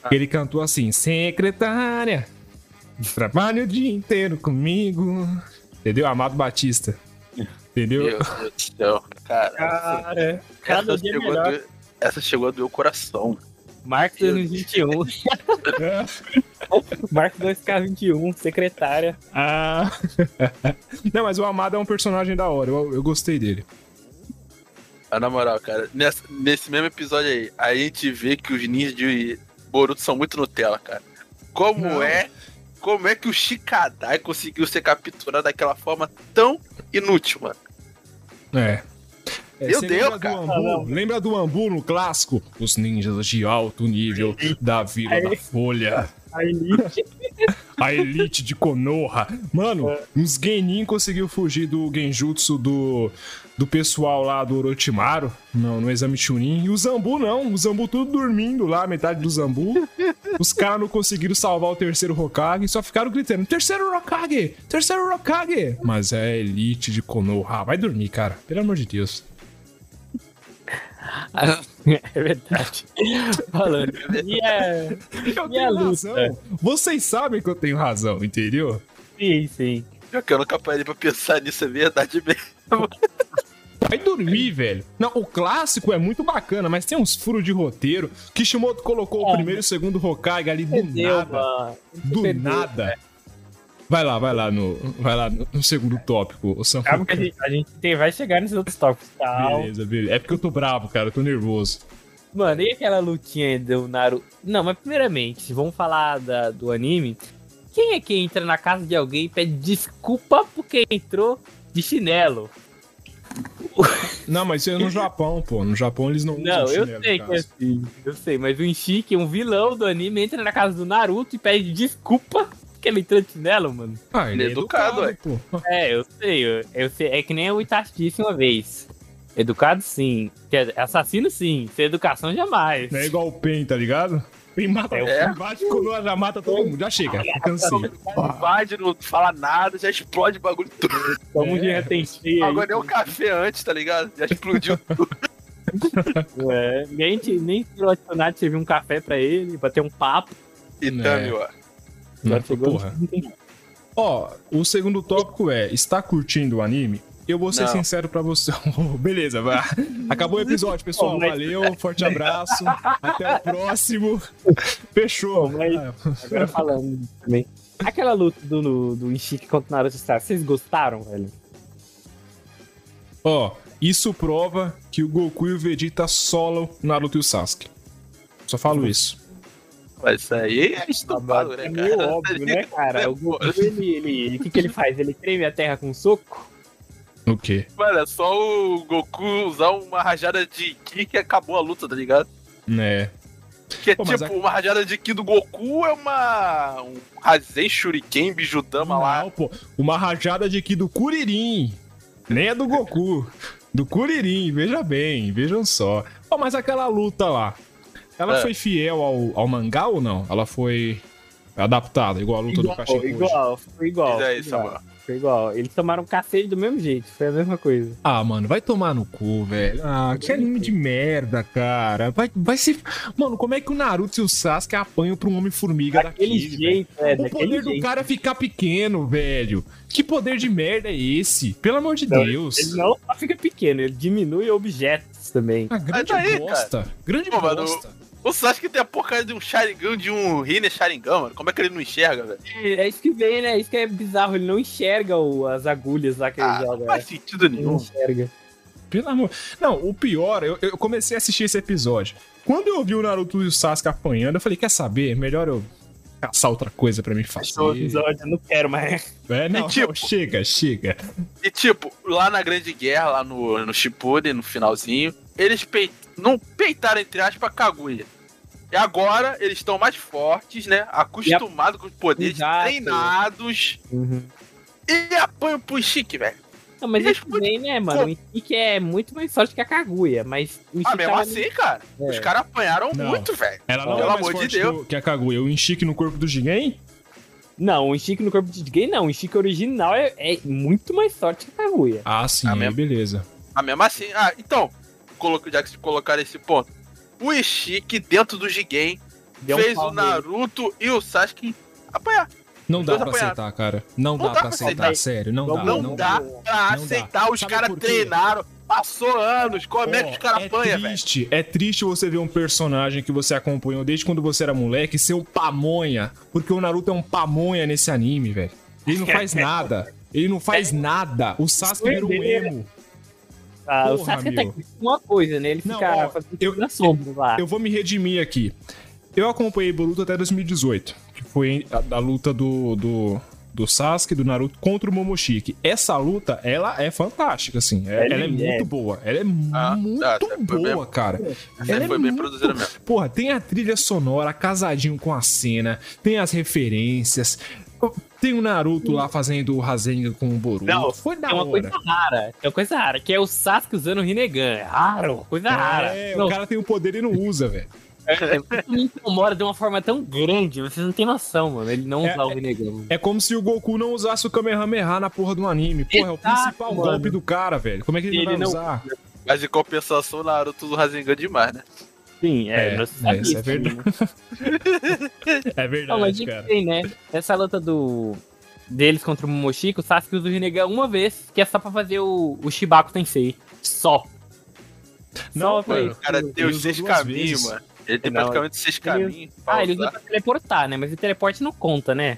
Speaker 1: Que ele cantou assim: Secretária, trabalha o dia inteiro comigo. Entendeu? Amado Batista. Entendeu?
Speaker 2: Meu Deus do céu. Cara,
Speaker 3: Cara, cada
Speaker 2: essa,
Speaker 3: dia
Speaker 2: chegou doer, essa chegou a doer o coração.
Speaker 3: Marcos 2021. <laughs> Marcos 2K21, secretária.
Speaker 1: Ah. <laughs> Não, mas o Amado é um personagem da hora. Eu, eu gostei dele.
Speaker 2: Ah, na moral, cara, nessa- nesse mesmo episódio aí, a gente vê que os ninjas de Boruto são muito Nutella, cara. Como
Speaker 1: Não.
Speaker 2: é. Como é que o Shikadai conseguiu ser capturado daquela forma tão inútil, mano?
Speaker 1: É. É,
Speaker 2: Meu Deus,
Speaker 1: lembra
Speaker 2: cara.
Speaker 1: Do Ambu? Lembra do Ambu no clássico? Os ninjas de alto nível da Vila da Folha.
Speaker 3: A Elite. <laughs>
Speaker 1: A elite de Konoha. Mano, uns Genin conseguiu fugir do genjutsu do, do pessoal lá do Orochimaru, não, no exame Chunin. E o Zambu não, o Zambu tudo dormindo lá, metade do Zambu. Os caras não conseguiram salvar o terceiro Hokage, só ficaram gritando: Terceiro Hokage! Terceiro Hokage! Mas é a elite de Konoha. Vai dormir, cara, pelo amor de Deus. <laughs>
Speaker 3: É verdade. Falando. E é.
Speaker 1: Eu
Speaker 3: E a
Speaker 1: tenho
Speaker 3: luta?
Speaker 1: razão. Vocês sabem que eu tenho razão, entendeu?
Speaker 3: Sim, sim.
Speaker 2: Já que eu nunca parei pra pensar nisso, é verdade mesmo.
Speaker 1: Vai dormir, velho. Não, o clássico é muito bacana, mas tem uns furos de roteiro. Kishimoto colocou o
Speaker 3: É.
Speaker 1: primeiro e o segundo Hokage ali do
Speaker 3: Perdeu,
Speaker 1: nada.
Speaker 3: mano.
Speaker 1: Do
Speaker 3: Perdeu,
Speaker 1: nada. Vai lá, vai lá no, vai lá no, segundo tópico, o.
Speaker 3: Calma que a gente, a gente tem- vai chegar nesses outros tópicos, tal.
Speaker 1: Beleza, beleza. É porque eu tô bravo, cara, eu tô nervoso.
Speaker 3: Mano, e aquela lutinha do Naruto? Não, mas primeiramente, vamos falar da- do anime. Quem é que entra na casa de alguém e pede desculpa porque entrou de chinelo?
Speaker 1: Não, mas isso é no Japão, pô. No Japão eles não
Speaker 3: Não,
Speaker 1: usam
Speaker 3: eu
Speaker 1: chinelo,
Speaker 3: sei que é assim, eu sei, mas o Inshiki, um vilão do anime, entra na casa do Naruto e pede desculpa porque ele entrou de chinelo, mano.
Speaker 1: Ah, ele é
Speaker 2: Educado,
Speaker 1: educado, pô.
Speaker 3: É, eu sei, eu, eu sei, é que nem o Itachi disse uma vez. Educado sim, Quer dizer, assassino sim, sem educação jamais.
Speaker 1: Não é igual o Pen, tá ligado? Pen mata,
Speaker 3: É.
Speaker 1: é. bate quando já mata todo mundo. Já chega, eu cansei.
Speaker 2: Invade, não fala nada, já explode o bagulho todo.
Speaker 1: É.
Speaker 3: já tem cheio aí.
Speaker 2: Agora nem o café antes, tá ligado? Já explodiu tudo.
Speaker 3: É, nem, nem tirou adicionar de servir um café pra ele, bater um papo.
Speaker 2: Itami, ó.
Speaker 3: Agora
Speaker 1: Hum, porra.
Speaker 3: não tem-
Speaker 1: Ó, o segundo tópico é: está curtindo o anime? Eu vou ser
Speaker 2: Não.
Speaker 1: sincero pra você. <laughs> Beleza, vai. Acabou o episódio, pessoal. Valeu, forte abraço. Até o próximo. Fechou.
Speaker 3: Mas-
Speaker 1: Ah,
Speaker 3: Agora falando também. Aquela luta do, do, Ishiki contra o Naruto Sasuke, vocês gostaram, velho?
Speaker 1: Ó, isso prova que o Goku e o Vegeta solam Naruto e o Sasuke. Só falo isso.
Speaker 2: Mas isso aí é estupado, né,
Speaker 3: é meio
Speaker 2: cara?
Speaker 3: óbvio, né, <laughs> cara? O Goku, ele, ele, o que, que ele faz? Ele treme a terra com um soco?
Speaker 1: O quê?
Speaker 2: Mano, é só o Goku usar uma rajada de Ki que acabou a luta, tá ligado?
Speaker 1: Né?
Speaker 2: Que
Speaker 1: Pô, mas
Speaker 2: tipo, uma rajada de Ki do Goku é uma. um Razen Shuriken Bijudama lá.
Speaker 1: Não, pô. Uma rajada de aqui do Kuririn. Nem é do Goku. Do Kuririn, veja bem, vejam só. Ó, mas aquela luta lá, ela
Speaker 2: É.
Speaker 1: foi fiel ao, ao mangá ou não? Ela foi adaptada, igual a luta do
Speaker 3: Igual,
Speaker 1: Kashinkuji?
Speaker 3: igual, foi igual. Foi igual, foi igual. Eles tomaram cacete do mesmo jeito, foi a mesma coisa.
Speaker 1: Ah, mano, vai tomar no cu, velho. Ah, que anime de merda, cara. Vai, vai ser. Mano, como é que o Naruto e o Sasuke apanham pra um Homem-Formiga
Speaker 3: Daquele
Speaker 1: daquele, velho?
Speaker 3: jeito, é,
Speaker 1: O poder do
Speaker 3: jeito.
Speaker 1: cara é ficar pequeno, velho. Que poder de merda é esse? Pelo amor de
Speaker 3: Não,
Speaker 1: Deus.
Speaker 3: Ele não só fica pequeno, ele diminui objetos também.
Speaker 1: Ah, grande
Speaker 2: Mas daí,
Speaker 1: bosta. Grande
Speaker 2: Pô, mano,
Speaker 1: bosta.
Speaker 2: O Sasuke tem a porcaria de um Sharingan, de um Rine Sharingan, mano. Como é que ele não enxerga, velho?
Speaker 3: É, é isso que vem, né? Isso que é bizarro, ele não enxerga o- as agulhas lá que
Speaker 2: Ah,
Speaker 3: ele
Speaker 2: não
Speaker 3: joga.
Speaker 2: faz sentido
Speaker 3: Ele não
Speaker 2: nenhum.
Speaker 3: enxerga.
Speaker 1: Pelo amor. Não, o pior, eu, eu comecei a assistir esse episódio. Quando eu vi o Naruto e o Sasuke apanhando, eu falei: quer saber? Melhor eu caçar outra coisa pra mim fazer.
Speaker 3: Fechou o episódio, eu não quero mais.
Speaker 1: É, não,
Speaker 2: E tipo-
Speaker 1: não, chega, chega.
Speaker 2: E tipo, lá na Grande Guerra, lá no, no Shippuden, no finalzinho, eles peit... não peitaram, entre aspas, a Kaguya. E agora eles estão mais fortes, né? Acostumados com os poderes,
Speaker 3: Exato.
Speaker 2: treinados. E apanham pro Chique, velho.
Speaker 3: Não, mas
Speaker 2: Ele
Speaker 3: isso também, né, mano? O Ikki é muito mais forte que a Kaguya, mas o
Speaker 2: Ah, mesmo assim, cara.
Speaker 3: É.
Speaker 2: Os caras apanharam
Speaker 1: Não.
Speaker 2: muito, velho.
Speaker 1: Ela não
Speaker 2: Pelo
Speaker 1: é mais
Speaker 2: amor de
Speaker 1: forte
Speaker 2: Deus.
Speaker 1: que, que a Kaguya. O Enchique no corpo do Jigen?
Speaker 3: Não, o Ishiki no corpo de gay não. O Ishiki original é, é muito mais forte que a Kaguya.
Speaker 1: Ah, sim,
Speaker 2: Ah, mesmo?
Speaker 1: beleza.
Speaker 2: Ah, mesmo assim. Ah, então, já que se colocaram esse ponto. O Ishiki, dentro do Jigen,
Speaker 3: Deu um
Speaker 2: fez
Speaker 3: pau
Speaker 2: o
Speaker 3: nele.
Speaker 2: Naruto e o Sasuke apanhar.
Speaker 1: Não dá pra
Speaker 2: apanharam.
Speaker 1: aceitar, cara. Não,
Speaker 2: Não
Speaker 1: dá,
Speaker 2: dá
Speaker 1: pra aceitar,
Speaker 2: aceitar.
Speaker 1: sério. Não,
Speaker 3: Não
Speaker 1: dá,
Speaker 2: Não,
Speaker 1: não
Speaker 2: dá,
Speaker 1: dá.
Speaker 2: pra aceitar. Os caras treinaram. Passou anos. Como é que os caras
Speaker 1: é
Speaker 2: apanham, velho?
Speaker 1: triste, é triste você ver um personagem que você acompanhou desde quando você era moleque ser um pamonha. Porque o Naruto é um pamonha nesse anime, velho. Ele não faz <laughs> nada. Ele não faz nada. O Sasuke virou um emo.
Speaker 3: Ah, o
Speaker 1: Porra,
Speaker 3: Sasuke
Speaker 1: meu.
Speaker 3: tá uma coisa, né? Ele
Speaker 1: Não,
Speaker 3: fica
Speaker 1: ó,
Speaker 3: fazendo
Speaker 1: eu-
Speaker 3: na sombra lá.
Speaker 1: Eu vou me redimir aqui. Eu acompanhei Boruto até 2018, que foi a, a luta do, do, do Sasuke, do Naruto contra o Momoshiki. Essa luta, ela é fantástica, assim. É-
Speaker 3: É
Speaker 1: ela é
Speaker 3: linda,
Speaker 1: muito
Speaker 3: é.
Speaker 1: boa. Ela é
Speaker 2: Ah,
Speaker 1: muito
Speaker 2: tá,
Speaker 1: boa,
Speaker 2: bem-
Speaker 1: cara. Ela é
Speaker 2: foi bem
Speaker 1: muito-
Speaker 2: produzida mesmo.
Speaker 1: Porra, tem a trilha sonora casadinho com a cena, tem as referências. Tem o Naruto lá fazendo o Rasengan com o Boruto.
Speaker 3: Não,
Speaker 1: foi da
Speaker 3: É uma
Speaker 1: hora.
Speaker 3: coisa rara. É uma coisa rara, que é o Sasuke usando o Rinnegan. É raro, coisa rara.
Speaker 1: É,
Speaker 3: Não,
Speaker 1: o cara tem o poder e não usa, velho.
Speaker 3: é, me incomoda de uma forma tão grande, vocês não têm noção, mano. Ele não
Speaker 1: É,
Speaker 3: usar o
Speaker 1: é-
Speaker 3: Rinnegan.
Speaker 1: É como se o Goku não usasse o Kamehameha na porra do anime. Porra, é o
Speaker 3: Exato,
Speaker 1: principal
Speaker 3: mano.
Speaker 1: golpe do cara, velho. Como é que ele,
Speaker 3: Ele
Speaker 1: não vai
Speaker 3: não-
Speaker 1: usar?
Speaker 2: Mas em compensação, o Naruto do Rasengan demais, né?
Speaker 3: Sim, é,
Speaker 1: É,
Speaker 3: sabíamos
Speaker 1: isso é verdade.
Speaker 3: né? <laughs>
Speaker 1: É
Speaker 3: Não, mas
Speaker 1: verdade,
Speaker 3: a
Speaker 1: cara.
Speaker 3: gente tem, né? Essa luta do deles contra o Momoshiki, o Sasuke usa o Rinnegan uma vez, que é só pra fazer o, o Shibaku Tensei. Só.
Speaker 1: Não,
Speaker 3: só
Speaker 1: mano.
Speaker 2: O cara tem
Speaker 1: Ele
Speaker 2: os
Speaker 1: usou
Speaker 2: seis caminhos, mano. Ele tem
Speaker 3: Não,
Speaker 2: praticamente seis caminhos.
Speaker 3: Ah, ele usa pra teleportar, né? Mas o teleporte não conta, né?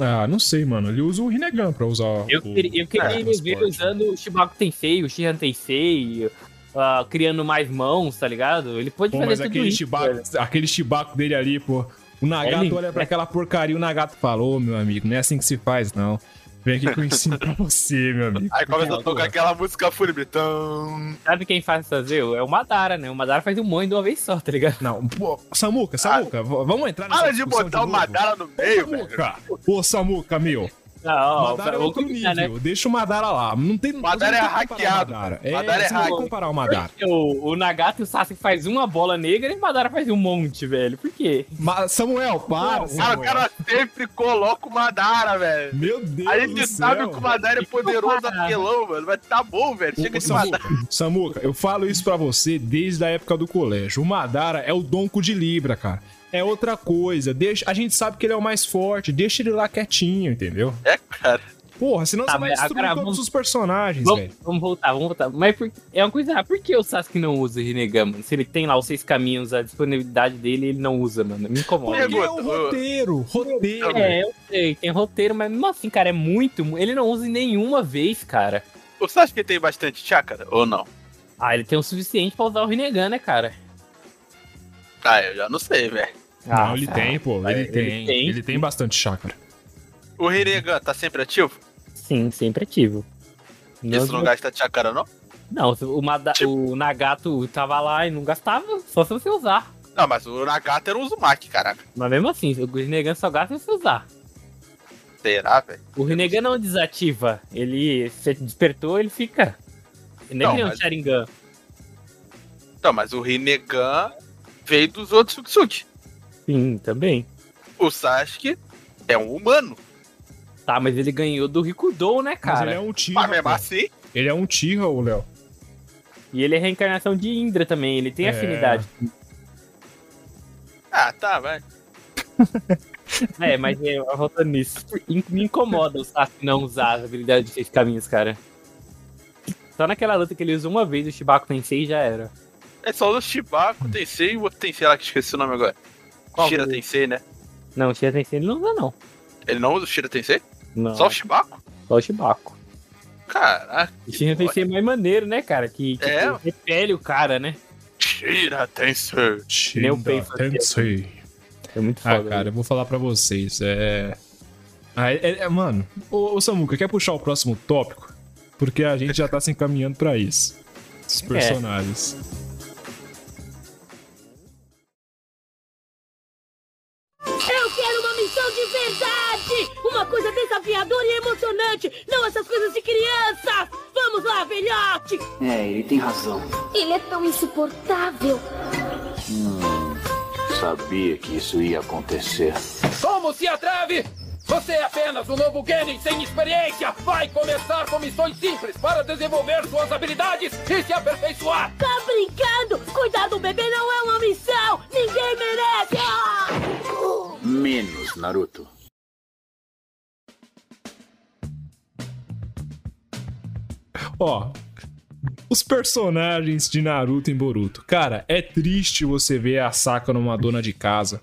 Speaker 1: Ah, não sei, mano. Ele usa o Rinnegan pra usar
Speaker 3: Eu,
Speaker 1: o...
Speaker 3: queria- eu queria
Speaker 1: É,
Speaker 3: ele ver usando o Shibaku Tensei, o Shihan Tensei, ah, criando mais mãos, tá ligado? Ele pode
Speaker 1: Pô,
Speaker 3: fazer
Speaker 1: mas
Speaker 3: tudo
Speaker 1: aquele
Speaker 3: isso.
Speaker 1: chibaco,
Speaker 3: velho.
Speaker 1: aquele chibaco dele ali, pô. O Nagato
Speaker 3: lindo,
Speaker 1: olha pra
Speaker 3: né?
Speaker 1: aquela porcaria, o Nagato falou, meu amigo, não é assim que se faz, não. Vem aqui que eu ensino pra você, meu amigo.
Speaker 2: Aí começa a
Speaker 1: Porque,
Speaker 2: tocar aquela música fúnebre. Tão...
Speaker 3: Sabe quem faz fazer? É o Madara, né? O Madara faz um monte de uma vez só, tá ligado?
Speaker 1: Não, pô, Samuca, Samuca, v- vamos entrar nessa
Speaker 2: Para de botar o
Speaker 1: novo?
Speaker 2: Madara no meio, velho.
Speaker 1: Samuca, ô Samuca, meu.
Speaker 3: Não,
Speaker 1: Madara é outro
Speaker 3: né?
Speaker 1: nível. Deixa o Madara lá. Não tem,
Speaker 2: Madara
Speaker 1: não
Speaker 2: é hackeado.
Speaker 1: Madara. É,
Speaker 2: Madara é hack.
Speaker 1: comparar o Madara.
Speaker 3: O, o Nagato e o Sasuke faz uma bola negra e o Madara faz um monte, velho. Por quê?
Speaker 1: Ma- Samuel, para,
Speaker 2: Cara, o cara sempre coloca o Madara, velho.
Speaker 1: Meu Deus
Speaker 2: A
Speaker 1: do
Speaker 2: gente
Speaker 1: céu.
Speaker 2: sabe que o Madara é poderoso apelão, mano. Mas tá bom, velho. Chega de Madara.
Speaker 1: Samuca, Samuca, eu falo isso pra você desde a época do colégio. O Madara é o donco de Libra, cara. É outra coisa. Deixa, a gente sabe que ele é o mais forte. Deixa ele lá quietinho, entendeu?
Speaker 2: É, cara.
Speaker 1: Porra, senão
Speaker 3: Tá,
Speaker 1: você vai destruir
Speaker 3: agora
Speaker 1: todos
Speaker 3: vamos-
Speaker 1: os personagens,
Speaker 3: Vamos,
Speaker 1: velho.
Speaker 3: vamos voltar, vamos voltar. Mas por- é uma coisa, ah, por que o Sasuke não usa o Rinnegan, mano? Se ele tem lá os seis caminhos, a disponibilidade dele, ele não usa, mano. Me incomoda.
Speaker 1: Porque é o roteiro. Roteiro.
Speaker 3: É, eu sei, tem roteiro, mas mesmo assim, cara, é muito. Ele não usa em nenhuma vez, cara.
Speaker 2: Você acha que tem bastante chácara ou não?
Speaker 3: Ah, ele tem o suficiente pra usar o Rinnegan, né, cara?
Speaker 2: Ah, eu já não sei, velho.
Speaker 1: Não,
Speaker 3: Ah,
Speaker 1: ele
Speaker 3: tá.
Speaker 1: tem, pô. Ele,
Speaker 3: Ele
Speaker 1: tem.
Speaker 3: tem.
Speaker 1: Ele tem bastante chácara.
Speaker 2: O Rinnegan tá sempre ativo?
Speaker 3: Sim, sempre ativo.
Speaker 2: Isso não gasta chácara, não?
Speaker 3: Não, o, Mada- o Nagato tava lá e não gastava, só se você usar.
Speaker 2: Não, mas o Nagato era um Uzumaki, caraca.
Speaker 3: Mas mesmo assim, o Rinnegan só gasta se você usar.
Speaker 2: Será, velho?
Speaker 3: O Rinnegan não desativa. Ele, você despertou, ele fica. Ele não é
Speaker 2: Não,
Speaker 3: que nem um
Speaker 2: mas-
Speaker 3: Sharingan.
Speaker 2: Então, mas o Rinnegan veio dos outros Tsuksuki.
Speaker 3: Sim, também.
Speaker 2: O Sasuke é um humano.
Speaker 3: Tá, mas ele ganhou do Rikudou, né,
Speaker 1: Mas
Speaker 3: cara?
Speaker 1: ele é um Tira.
Speaker 2: Mas mesmo
Speaker 1: pô.
Speaker 2: assim,
Speaker 1: Ele é um Tira, ô Léo.
Speaker 3: E ele é reencarnação de Indra também, ele tem
Speaker 1: É.
Speaker 3: afinidade.
Speaker 2: ah, tá, vai. <laughs>
Speaker 3: É, mas é, voltando nisso, me incomoda o Sasuke não usar as habilidades de seis caminhos, cara. Só naquela luta que ele usa uma vez o Shibaku Tensei já era.
Speaker 2: É só o Shibaku, Tensei e o outro Tensei lá que esqueci o nome agora.
Speaker 3: Qual
Speaker 2: Shira
Speaker 3: deles?
Speaker 2: Tensei, né?
Speaker 3: Não, o Shira Tensei ele não usa, não.
Speaker 2: Ele não usa o Shira Tensei?
Speaker 3: Não,
Speaker 2: Só o Shibaku?
Speaker 3: só o Shibaku.
Speaker 2: Caraca.
Speaker 3: O Shira Tensei é mais maneiro, né, cara? Que, que
Speaker 2: É.
Speaker 3: repele o cara, né?
Speaker 2: Shira Tensei.
Speaker 3: Fazia.
Speaker 1: Tensei.
Speaker 3: É muito
Speaker 1: Ah,
Speaker 3: foda.
Speaker 1: cara, eu vou falar pra vocês. É. Ah, é, é- mano, ô, ô Samuca, quer puxar o próximo tópico? Porque a gente já tá se encaminhando pra isso. Os personagens.
Speaker 5: Eu
Speaker 6: É, ele tem razão.
Speaker 5: Ele é tão insuportável!
Speaker 6: Sabia que isso ia acontecer.
Speaker 7: Como se atreve? Você é apenas um novo Genin sem experiência! Vai começar com missões simples para desenvolver suas habilidades e se aperfeiçoar!
Speaker 5: Tá brincando? Cuidar do bebê não é uma missão! Ninguém merece! Ah!
Speaker 6: Menos, Naruto.
Speaker 1: Ó, os personagens de Naruto em Boruto. Cara, é triste você ver a Sakura numa dona de casa.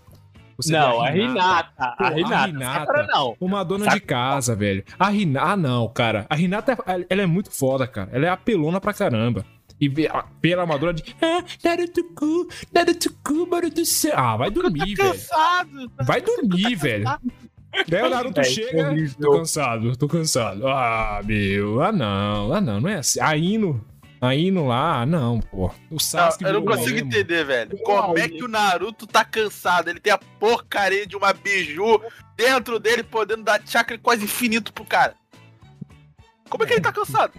Speaker 1: Você
Speaker 3: Não, a Renata. A Renata. Não.
Speaker 1: Uma dona
Speaker 3: Sakura.
Speaker 1: de casa, velho. A Renata. Ah, não, cara. A Renata, é- ela é muito foda, cara. Ela é apelona pra caramba. E pela armadura de. Ah, Naruto-ku, Naruto-ku, Naruto céu. Ah, vai dormir, velho. Vai dormir, velho. Daí o Naruto
Speaker 3: É,
Speaker 1: chega.
Speaker 3: horrível.
Speaker 1: Tô cansado, tô cansado. Ah, meu. Ah, não. Ah, não. Não é assim. A Ino. A Ino lá, ah, não, pô. O Sasuke
Speaker 2: Não, eu não consigo
Speaker 1: emo.
Speaker 2: entender, velho. Como é que o Naruto tá cansado? Ele tem a porcaria de uma biju dentro dele, podendo dar chakra quase infinito pro cara. Como é que ele tá cansado?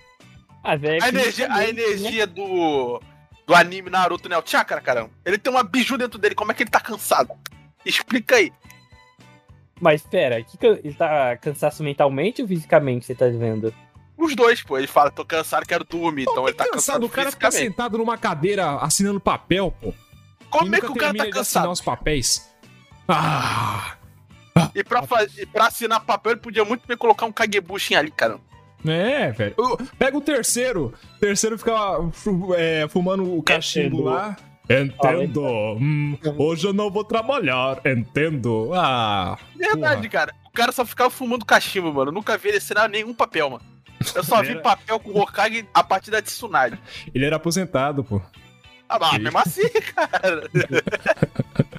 Speaker 3: Ah, velho,
Speaker 2: A energia, a energia do, do anime Naruto, né? O chakra, caramba. Ele tem uma biju dentro dele. Como é que ele tá cansado? Explica aí.
Speaker 3: Mas pera, que can- ele tá cansaço mentalmente ou fisicamente, você tá vendo?
Speaker 2: Os dois, pô. Ele fala, tô cansado, quero dormir. Então ele tá cansado,
Speaker 1: O cara fica
Speaker 2: fisicamente.
Speaker 1: sentado numa cadeira assinando papel, pô.
Speaker 2: Como é que o cara tá cansado?
Speaker 1: os papéis. Ah!
Speaker 2: E pra, e pra assinar papel, ele podia muito bem colocar um Kagebushin ali, caramba.
Speaker 1: É, velho. Pega o terceiro. O terceiro fica é, fumando o cachimbo
Speaker 3: Entendo.
Speaker 1: lá. Entendo. Hum, hoje eu não vou trabalhar. Entendo. Ah.
Speaker 2: Verdade, cara. O cara só ficava fumando cachimbo, mano. Eu nunca vi ele assinar nenhum papel, mano. Eu só vi papel com o Hokage a partir da Tsunade.
Speaker 1: Ele era aposentado, pô.
Speaker 2: Ah, mas mesmo assim, <laughs> cara. <laughs>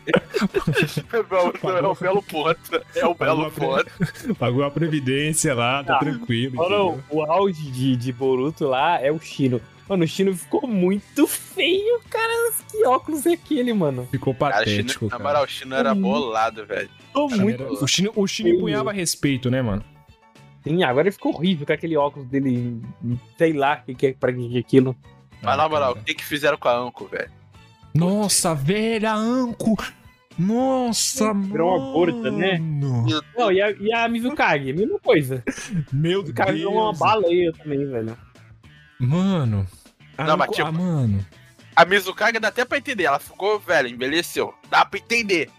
Speaker 2: é, belo, é o belo ponto. É o belo ponto.
Speaker 1: Pagou a previdência lá, tá
Speaker 3: Ah,
Speaker 1: tranquilo. Entendeu?
Speaker 3: o auge de, de Boruto lá é o Shino. Mano, o Shino ficou muito feio, cara. Que óculos é aquele, mano?
Speaker 1: Ficou
Speaker 2: Cara,
Speaker 1: patético,
Speaker 2: Shino, na moral, o Shino era bolado, velho.
Speaker 3: Muito.
Speaker 1: era- O Chino, o Chino empunhava respeito, né, mano?
Speaker 3: Sim, agora ele ficou horrível com aquele óculos dele. Sei lá o que, que é pra que é aquilo.
Speaker 2: Mas
Speaker 1: Ah,
Speaker 2: na moral,
Speaker 1: cara.
Speaker 2: o que que fizeram com a Anko, velho?
Speaker 1: Nossa, velha Anko! Nossa,
Speaker 3: Virou uma gorda, né?
Speaker 1: mano.
Speaker 3: Não, e a, e a Mizukage, mesma coisa.
Speaker 1: Meu
Speaker 3: O cara
Speaker 1: Deus.
Speaker 3: virou uma baleia também, velho.
Speaker 1: Mano. A
Speaker 2: Não, mas tipo-
Speaker 1: ah, mano.
Speaker 2: A Mizukage dá até pra entender. Ela ficou, velho, envelheceu. Dá pra entender.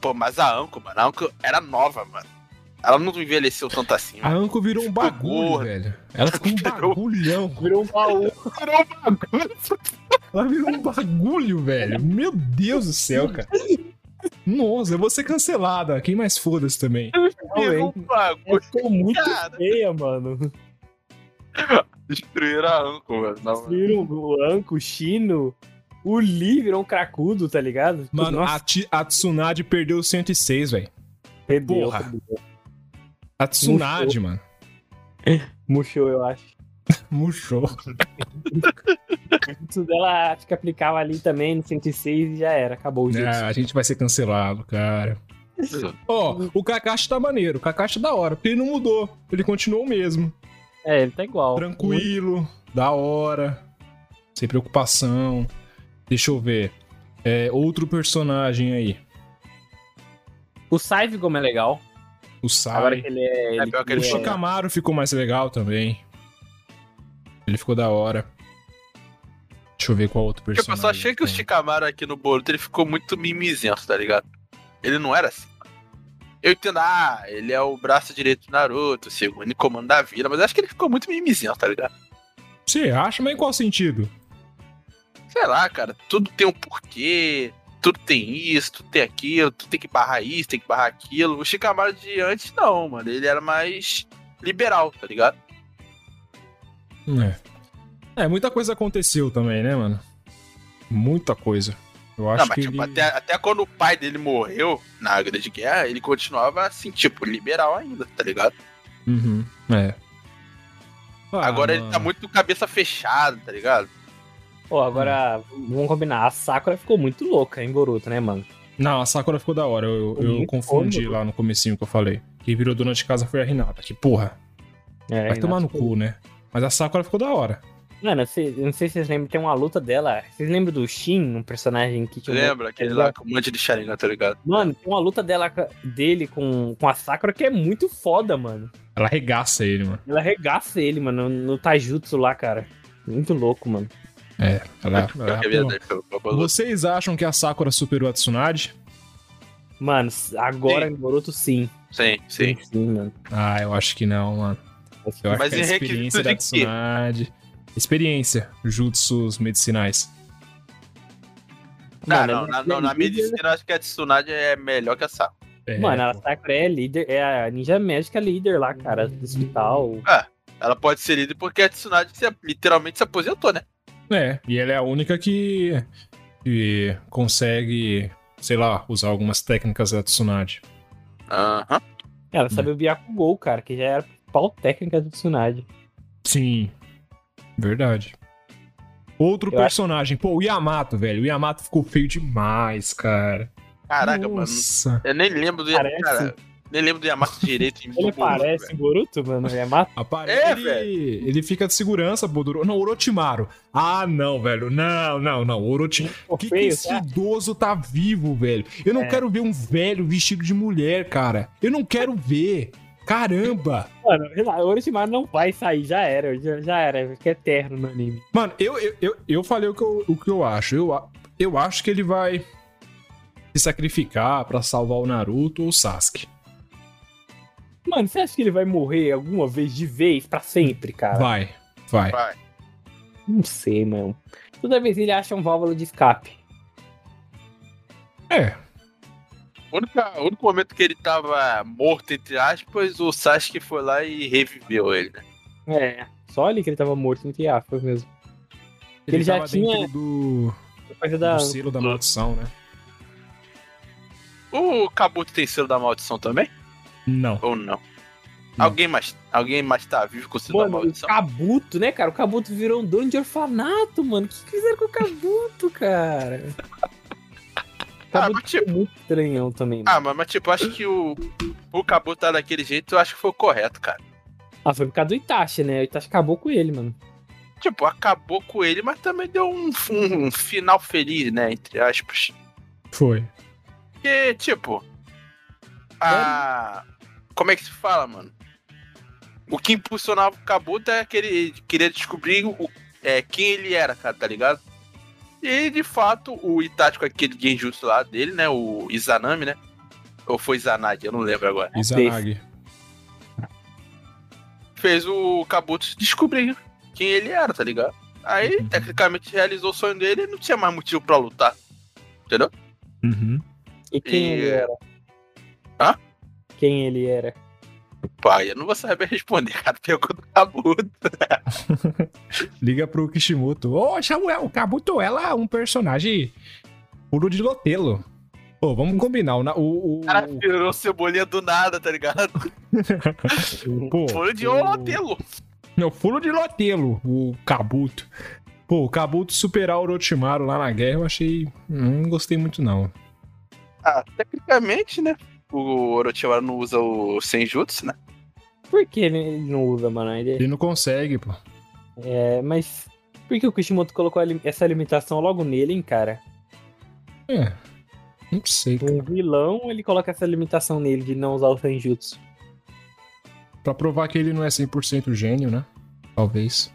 Speaker 2: Pô, mas a Anko, mano, a Anko era nova, mano. Ela não envelheceu tanto assim,
Speaker 1: A. Anko virou um bagulho,
Speaker 2: gorda.
Speaker 1: velho. Ela ficou um <laughs>
Speaker 2: Virou-
Speaker 1: bagulhão.
Speaker 3: Virou um baú.
Speaker 2: Virou um bagulho.
Speaker 1: Ela virou um bagulho, velho. Meu Deus do céu, cara. Nossa, eu vou ser cancelada. Quem mais foda-se também.
Speaker 2: Virou um bagulho.
Speaker 3: Ela ficou muito
Speaker 2: Cara.
Speaker 3: feia, mano.
Speaker 2: Destruíram a Anko, mano. Não,
Speaker 3: Viram o Anko, o Shino, o Lee virou um cracudo, tá ligado?
Speaker 1: Mano,
Speaker 3: Nossa,
Speaker 1: a, a Tsunade perdeu o 106, velho.
Speaker 3: perdeu,
Speaker 1: porra.
Speaker 3: perdeu.
Speaker 1: A Tsunade, mano.
Speaker 3: Murchou, eu acho. <laughs>
Speaker 1: Murchou.
Speaker 3: Isso dela acho que aplicava ali também no 106 e já era, acabou o jogo.
Speaker 1: Ah, a gente vai ser cancelado, cara. Ó, o Kakashi tá maneiro. O Kakashi é da hora, porque ele não mudou. Ele continuou o mesmo.
Speaker 3: É, ele tá igual.
Speaker 1: Tranquilo, da hora. sem preocupação. Deixa eu ver. É, outro personagem aí.
Speaker 3: O Saive como é legal.
Speaker 1: O Sai.
Speaker 3: Agora que ele é.
Speaker 2: É
Speaker 3: ele-
Speaker 2: pior que
Speaker 1: O
Speaker 2: ele
Speaker 3: ele é-
Speaker 1: Shikamaru ficou mais legal também. Ele ficou da hora. Deixa eu ver qual outro
Speaker 2: Tipo,
Speaker 1: personagem.
Speaker 2: eu só achei que o. Shikamaru aqui no Boruto ele ficou muito mimizento, tá ligado? Ele não era assim. Eu entendo, ah, ele é o braço direito do Naruto, o segundo comando da vila, mas acho que ele ficou muito mimizento, tá ligado?
Speaker 1: Você acha, mas em qual sentido?
Speaker 2: Sei lá, cara, tudo tem um porquê, tudo tem isso, tudo tem aquilo, tudo tem que barrar isso, tem que barrar aquilo. O Shikamaru de antes, não, mano, ele era mais liberal, tá ligado?
Speaker 1: É. É, muita coisa aconteceu também, né, mano? Muita coisa. Eu acho
Speaker 2: não, mas
Speaker 1: que
Speaker 2: tipo,
Speaker 1: ele...
Speaker 2: até, até quando o pai dele morreu na Grande Guerra, ele continuava assim, tipo, liberal ainda, tá ligado?
Speaker 1: Uhum, é. Ah,
Speaker 2: Agora ele tá
Speaker 1: mano.
Speaker 2: muito cabeça fechada, tá ligado?
Speaker 3: Pô, agora, vamos combinar. A Sakura ficou muito louca em Boruto, né, mano?
Speaker 1: Não, a Sakura ficou da hora. Eu, eu confundi lá no comecinho que eu falei. Quem virou dona de casa foi a Renata. Que porra,
Speaker 3: É,
Speaker 1: vai tomar no
Speaker 3: Renato.
Speaker 1: cu, né? Mas a Sakura ficou da hora.
Speaker 3: Mano, cê- eu não sei se vocês lembram, tem uma luta dela. Vocês lembram do Shin, um personagem que tinha. um-
Speaker 2: Lembra? Aquele lá com um monte de Sharingan, tá ligado?
Speaker 3: Mano, tem uma luta dela, dele com, com a Sakura que é muito foda, mano.
Speaker 1: Ela arregaça ele, mano.
Speaker 3: Ela arregaça ele, mano, no, no Taijutsu lá, cara. Muito louco, mano.
Speaker 1: É, ela, <laughs> ela
Speaker 2: é boa luta.
Speaker 1: Vocês acham que a Sakura superou a Tsunade?
Speaker 3: Mano, agora
Speaker 2: Sim.
Speaker 3: em Boruto, sim.
Speaker 2: Sim, sim.
Speaker 3: Sim, mano.
Speaker 1: Ah, eu acho que não, mano. Eu acho
Speaker 2: Mas
Speaker 1: que a
Speaker 2: em
Speaker 1: experiência da? Tsunade... Experiência, jutsus medicinais.
Speaker 2: Não,
Speaker 3: Mano,
Speaker 2: não, na,
Speaker 3: é
Speaker 2: não, na medicina eu acho que a Tsunade é melhor que a Sakura.
Speaker 1: É,
Speaker 3: Mano, a. Sakura é líder, é a ninja médica líder lá, cara, do hospital.
Speaker 2: Ela pode ser líder porque a Tsunade se- literalmente se aposentou, né?
Speaker 1: É, e ela é a única que, que consegue, sei lá, usar algumas técnicas da Tsunade.
Speaker 2: Aham.
Speaker 3: Ela sabe o Byakugou, cara, que já era a principal técnica do Tsunade.
Speaker 1: Sim, verdade. Outro
Speaker 3: Eu acho-
Speaker 1: personagem, pô, o Yamato, velho. O Yamato ficou feio demais, cara.
Speaker 2: Caraca, mano.
Speaker 1: Nossa.
Speaker 2: Eu nem lembro do
Speaker 3: Parece.
Speaker 2: cara, nem lembro do Yamato direito em <laughs>
Speaker 3: Ele
Speaker 2: Boruto,
Speaker 3: parece
Speaker 2: velho.
Speaker 3: Boruto, mano, é mata.
Speaker 1: Apare...
Speaker 2: É,
Speaker 1: ele, ele fica de segurança, Bodoro. Não, Orochimaru. Ah, não, velho. Não, não, não. Orochimaru.
Speaker 3: Ficou
Speaker 1: Que, que
Speaker 3: feio,
Speaker 1: esse
Speaker 3: tá?
Speaker 1: idoso tá vivo, velho? Eu não
Speaker 3: É.
Speaker 1: quero ver um velho vestido de mulher, cara. Eu não quero ver. Caramba!
Speaker 3: Mano, o Orochimaru não vai sair, já era, já, já era, fica eterno no anime.
Speaker 1: Mano, eu, eu, eu, eu falei o que eu, o que eu acho. Eu, eu acho que ele vai se sacrificar pra salvar o Naruto ou o Sasuke.
Speaker 3: Mano, você acha que ele vai morrer alguma vez de vez pra sempre, cara?
Speaker 1: Vai, vai.
Speaker 2: Vai.
Speaker 3: Não sei, mano. Toda vez ele acha um válvula de escape.
Speaker 1: É,
Speaker 2: O único, o único momento que ele tava morto, entre aspas, o Sasuke foi lá e reviveu ele, né?
Speaker 3: É, só ali que ele tava morto, entre aspas mesmo. Ele já
Speaker 1: tava
Speaker 3: tinha-
Speaker 1: do,
Speaker 3: da...
Speaker 1: do selo da maldição, né?
Speaker 2: O Kabuto tem selo da maldição também?
Speaker 1: Não.
Speaker 2: Ou não?
Speaker 1: Não.
Speaker 2: Alguém mais, alguém mais tá vivo com o selo da
Speaker 3: Mano, o
Speaker 2: maldição?
Speaker 3: Kabuto, né, cara? O Kabuto virou um dono de orfanato, mano. O que fizeram com o Kabuto, cara? O
Speaker 2: Ah,
Speaker 3: Kabuto
Speaker 2: mas tipo-
Speaker 3: é muito estranhão também, mano.
Speaker 2: Ah, mas, mas tipo, acho que o, o Kabuto tá daquele jeito, eu acho que foi o correto, cara.
Speaker 3: Ah, foi por causa do Itachi, né? O Itachi acabou com ele, mano.
Speaker 2: Tipo, acabou com ele, mas também deu um, um final feliz, né? Entre aspas.
Speaker 1: Foi.
Speaker 2: Porque, tipo. A. Como é que se fala, mano? O que impulsionava o Kabuto é que ele queria descobrir o, é, quem ele era, cara, tá ligado? E de fato, o Itachi com aquele genjutsu lá dele, né? O Izanami, né? Ou foi Izanagi, eu não lembro agora.
Speaker 1: Izanagi.
Speaker 2: Fez o Kabuto descobrir quem ele era, tá ligado? Aí,
Speaker 1: Uhum.
Speaker 2: tecnicamente, realizou o sonho dele e não tinha mais motivo pra lutar. Entendeu?
Speaker 1: Uhum.
Speaker 3: E quem
Speaker 2: E-
Speaker 3: ele era?
Speaker 2: Hã?
Speaker 3: Quem ele era?
Speaker 2: Pai, eu não vou saber responder, cara. Pegou do Kabuto.
Speaker 1: Liga pro Kishimoto. Ô, Samuel, o Kabuto, ela é um personagem puro de lotelo. Pô, vamos combinar. O, o, o,
Speaker 2: cara virou cebolinha do nada, tá ligado? <laughs>
Speaker 1: pô,
Speaker 2: Foi de
Speaker 1: o-
Speaker 2: Olotelo.
Speaker 1: Não, furo de lotelo, o Kabuto. Pô, o Kabuto superar o Orochimaru lá na guerra, eu achei... Não gostei muito, não.
Speaker 2: Ah, tecnicamente, né? O Orochimaru não usa o Senjutsu, né?
Speaker 3: Por que ele ele não usa, mano? Ele-
Speaker 1: Ele não consegue, pô.
Speaker 3: É, mas. Por que o Kishimoto colocou essa limitação logo nele, hein, cara?
Speaker 1: É. Não sei. cara.
Speaker 3: Um vilão, ele coloca essa limitação nele de não usar o Senjutsu.
Speaker 1: Pra provar que ele não é 100% gênio, né? Talvez.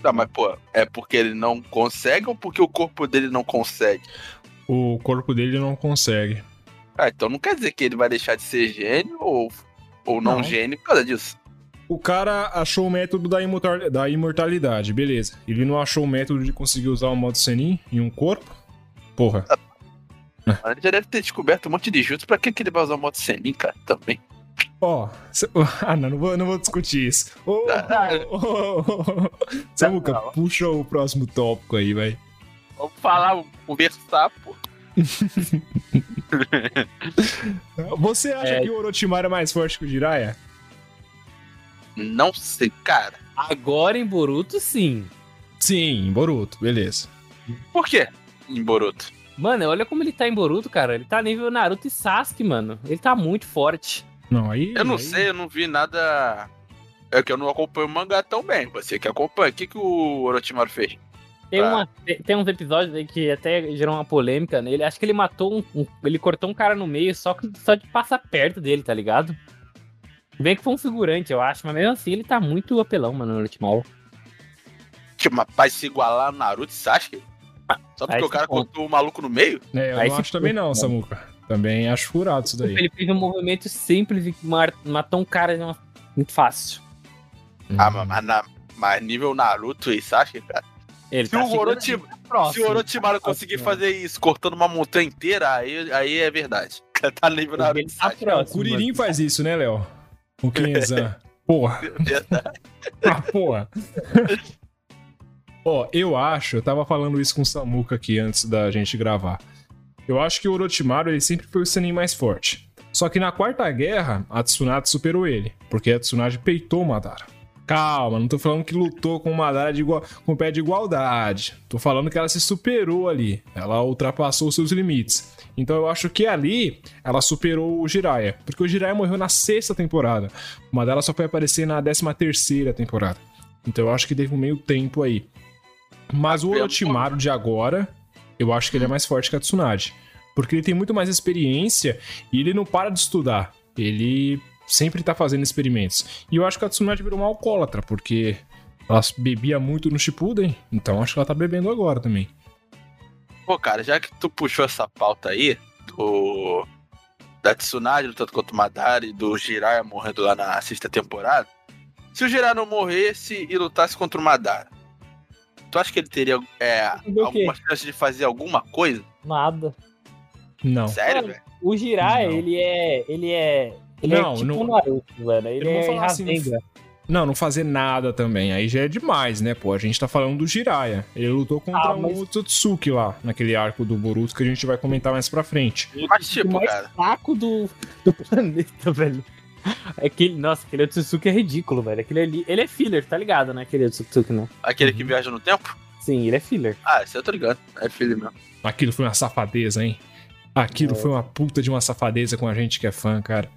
Speaker 2: Tá, mas, pô, é porque ele não consegue ou porque o corpo dele não consegue?
Speaker 1: O corpo dele não consegue.
Speaker 2: Ah, então não quer dizer que ele vai deixar de ser gênio ou, ou não,
Speaker 1: Não.
Speaker 2: gênio por causa disso.
Speaker 1: O cara achou o método da, imortal- da imortalidade, beleza. Ele não achou o método de conseguir usar o modo Senin em um corpo? Porra.
Speaker 2: Ele já deve ter descoberto um monte de jutsu. Pra que, que ele vai usar o modo Senin, cara? Também.
Speaker 1: Ó, cê- <laughs> ah, não, não vou, não vou discutir isso. Ô, ô, ô, ô. Samuca, puxa o próximo tópico aí, vai.
Speaker 2: Vamos falar, conversar, pô. <laughs>
Speaker 1: Você acha
Speaker 3: É.
Speaker 1: que o Orochimaru é mais forte que o Jiraiya?
Speaker 2: Não sei, cara.
Speaker 3: Agora em Boruto, sim.
Speaker 1: Sim, Boruto, beleza.
Speaker 2: Por quê? Em Boruto.
Speaker 3: Mano, olha como ele tá em Boruto, cara. Ele tá nível Naruto e Sasuke, mano. Ele tá muito forte.
Speaker 1: Não, aí.
Speaker 2: Eu não
Speaker 1: aí-
Speaker 2: sei, eu não vi nada. É que eu não acompanho o mangá tão bem. Você que acompanha, o que, que o Orochimaru fez?
Speaker 3: Tem, uma, tem- uns episódios aí que até gerou uma polêmica nele. Acho que ele matou um, um- Ele cortou um cara no meio só, que- só de passar perto dele, tá ligado? Bem que foi um figurante, eu acho, mas mesmo assim ele tá muito apelão, mano, no Ultimol.
Speaker 2: Tipo, mas vai se igualar a Naruto e Sasuke? Só porque
Speaker 3: Aí
Speaker 2: o cara
Speaker 3: ponto.
Speaker 2: cortou o maluco no meio?
Speaker 1: É, eu
Speaker 3: Aí
Speaker 1: não acho também não, Samuca. Também acho furado isso daí.
Speaker 3: Ele fez um movimento simples e matou um cara de uma- muito fácil.
Speaker 2: Ah,
Speaker 1: Hum.
Speaker 2: mas, mas na- mas nível Naruto e Sasuke, cara.
Speaker 3: Ele
Speaker 2: Se o
Speaker 3: chegando
Speaker 2: Orochi-
Speaker 3: ali próximo.
Speaker 2: Se o Orochimaru conseguir
Speaker 3: Próximo.
Speaker 2: fazer isso cortando uma montanha inteira, aí, aí é verdade. <laughs> tá nível Naruto
Speaker 3: Ele
Speaker 2: e
Speaker 3: tá
Speaker 1: o. Kuririn faz isso, né, Léo? O Kenzan. <laughs> Porra. <laughs>
Speaker 2: Verdade.
Speaker 1: Ah, porra. Ó, eu acho, eu tava falando isso com o Samuka aqui antes da gente gravar. Eu acho que o Orochimaru ele sempre foi o Senin mais forte. Só que na quarta guerra, a Tsunade superou ele, porque a Tsunade peitou o Madara. Calma, não tô falando que lutou com o Madara de igual, com pé de igualdade. Tô falando que ela se superou ali. Ela ultrapassou os seus limites. Então eu acho que ali ela superou o Jiraiya. Porque o Jiraiya morreu na sexta temporada. O Madara só foi aparecer na décima terceira temporada. Então eu acho que teve um meio tempo aí. Mas o Orochimaru de agora, eu acho que ele é mais forte que a Tsunade. Porque ele tem muito mais experiência e ele não para de estudar. Ele sempre tá fazendo experimentos. E eu acho que a Tsunade virou uma alcoólatra, porque ela bebia muito no Shippuden, então acho que ela tá bebendo agora também.
Speaker 2: Pô, cara, já que tu puxou essa pauta aí, do. Da Tsunade lutando contra o Madara e do Jiraiya morrendo lá na sexta temporada. Se o Jiraiya não morresse e lutasse contra o Madara, tu acha que ele teria é, alguma chance de fazer alguma coisa?
Speaker 3: Nada.
Speaker 1: Não.
Speaker 2: Sério, velho?
Speaker 3: O
Speaker 1: Não.
Speaker 3: ele é. Ele é. Ele
Speaker 1: Não,
Speaker 3: é tipo
Speaker 1: não-
Speaker 3: um Naruto, mano. Ele
Speaker 1: Eu não vou
Speaker 3: é
Speaker 1: falar assim. Não, não fazer nada também. Aí já é demais, né, pô? A gente tá falando do Jiraiya. Ele lutou contra
Speaker 3: Ah, mas-
Speaker 1: o Tsutsuki lá, naquele arco do Boruto que a gente vai comentar mais pra frente.
Speaker 2: Mas tipo,
Speaker 3: o mais
Speaker 2: cara,
Speaker 3: saco do, do <laughs> planeta, velho. Aquele, nossa, aquele Otsutsuki é ridículo, velho. Aquele ali, ele é filler, tá ligado, né? Aquele Otsutsuki, né?
Speaker 2: aquele
Speaker 1: Uhum.
Speaker 2: que viaja no tempo?
Speaker 3: Sim, ele é filler.
Speaker 2: Ah, esse eu tô ligado. É filho mesmo.
Speaker 1: Aquilo foi uma safadeza, hein? Aquilo
Speaker 3: É.
Speaker 1: foi uma puta de uma safadeza com a gente que é fã, cara.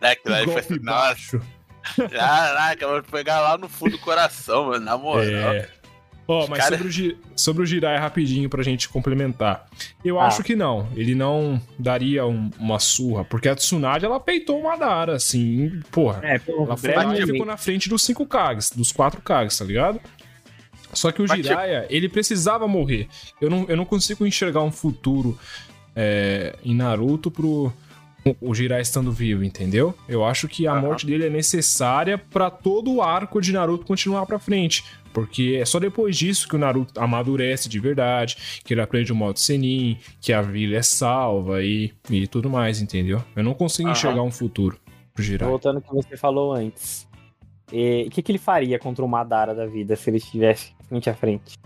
Speaker 2: É, aquilo aí foi assim, nossa, caraca, eu vou pegar lá no fundo do coração, mano, na moral.
Speaker 1: É. Ó, mas
Speaker 2: Cara-
Speaker 1: sobre, o, Gi- sobre o Jiraiya rapidinho pra gente complementar. Eu
Speaker 3: Ah.
Speaker 1: acho que não. Ele não daria um- uma surra, porque a Tsunade, ela peitou o Madara, assim, porra.
Speaker 3: É, pelo
Speaker 1: Ela foi lá e ficou na frente dos cinco Kages, dos quatro Kages, tá ligado? Só que o Jiraiya, ele precisava morrer. Eu não, eu não consigo enxergar um futuro é, em Naruto pro o- Jiraiya estando vivo, entendeu? Eu acho que a
Speaker 2: Aham.
Speaker 1: morte dele é necessária pra todo o arco de Naruto continuar pra frente. Porque é só depois disso que o Naruto amadurece de verdade, que ele aprende o modo Senin, que a vila é salva e, e tudo mais, entendeu? Eu não consigo
Speaker 2: Aham.
Speaker 1: enxergar um futuro pro Jiraiya.
Speaker 3: Voltando ao que você falou antes. E, O que, que ele faria contra o Madara da vida se ele estivesse frente a frente?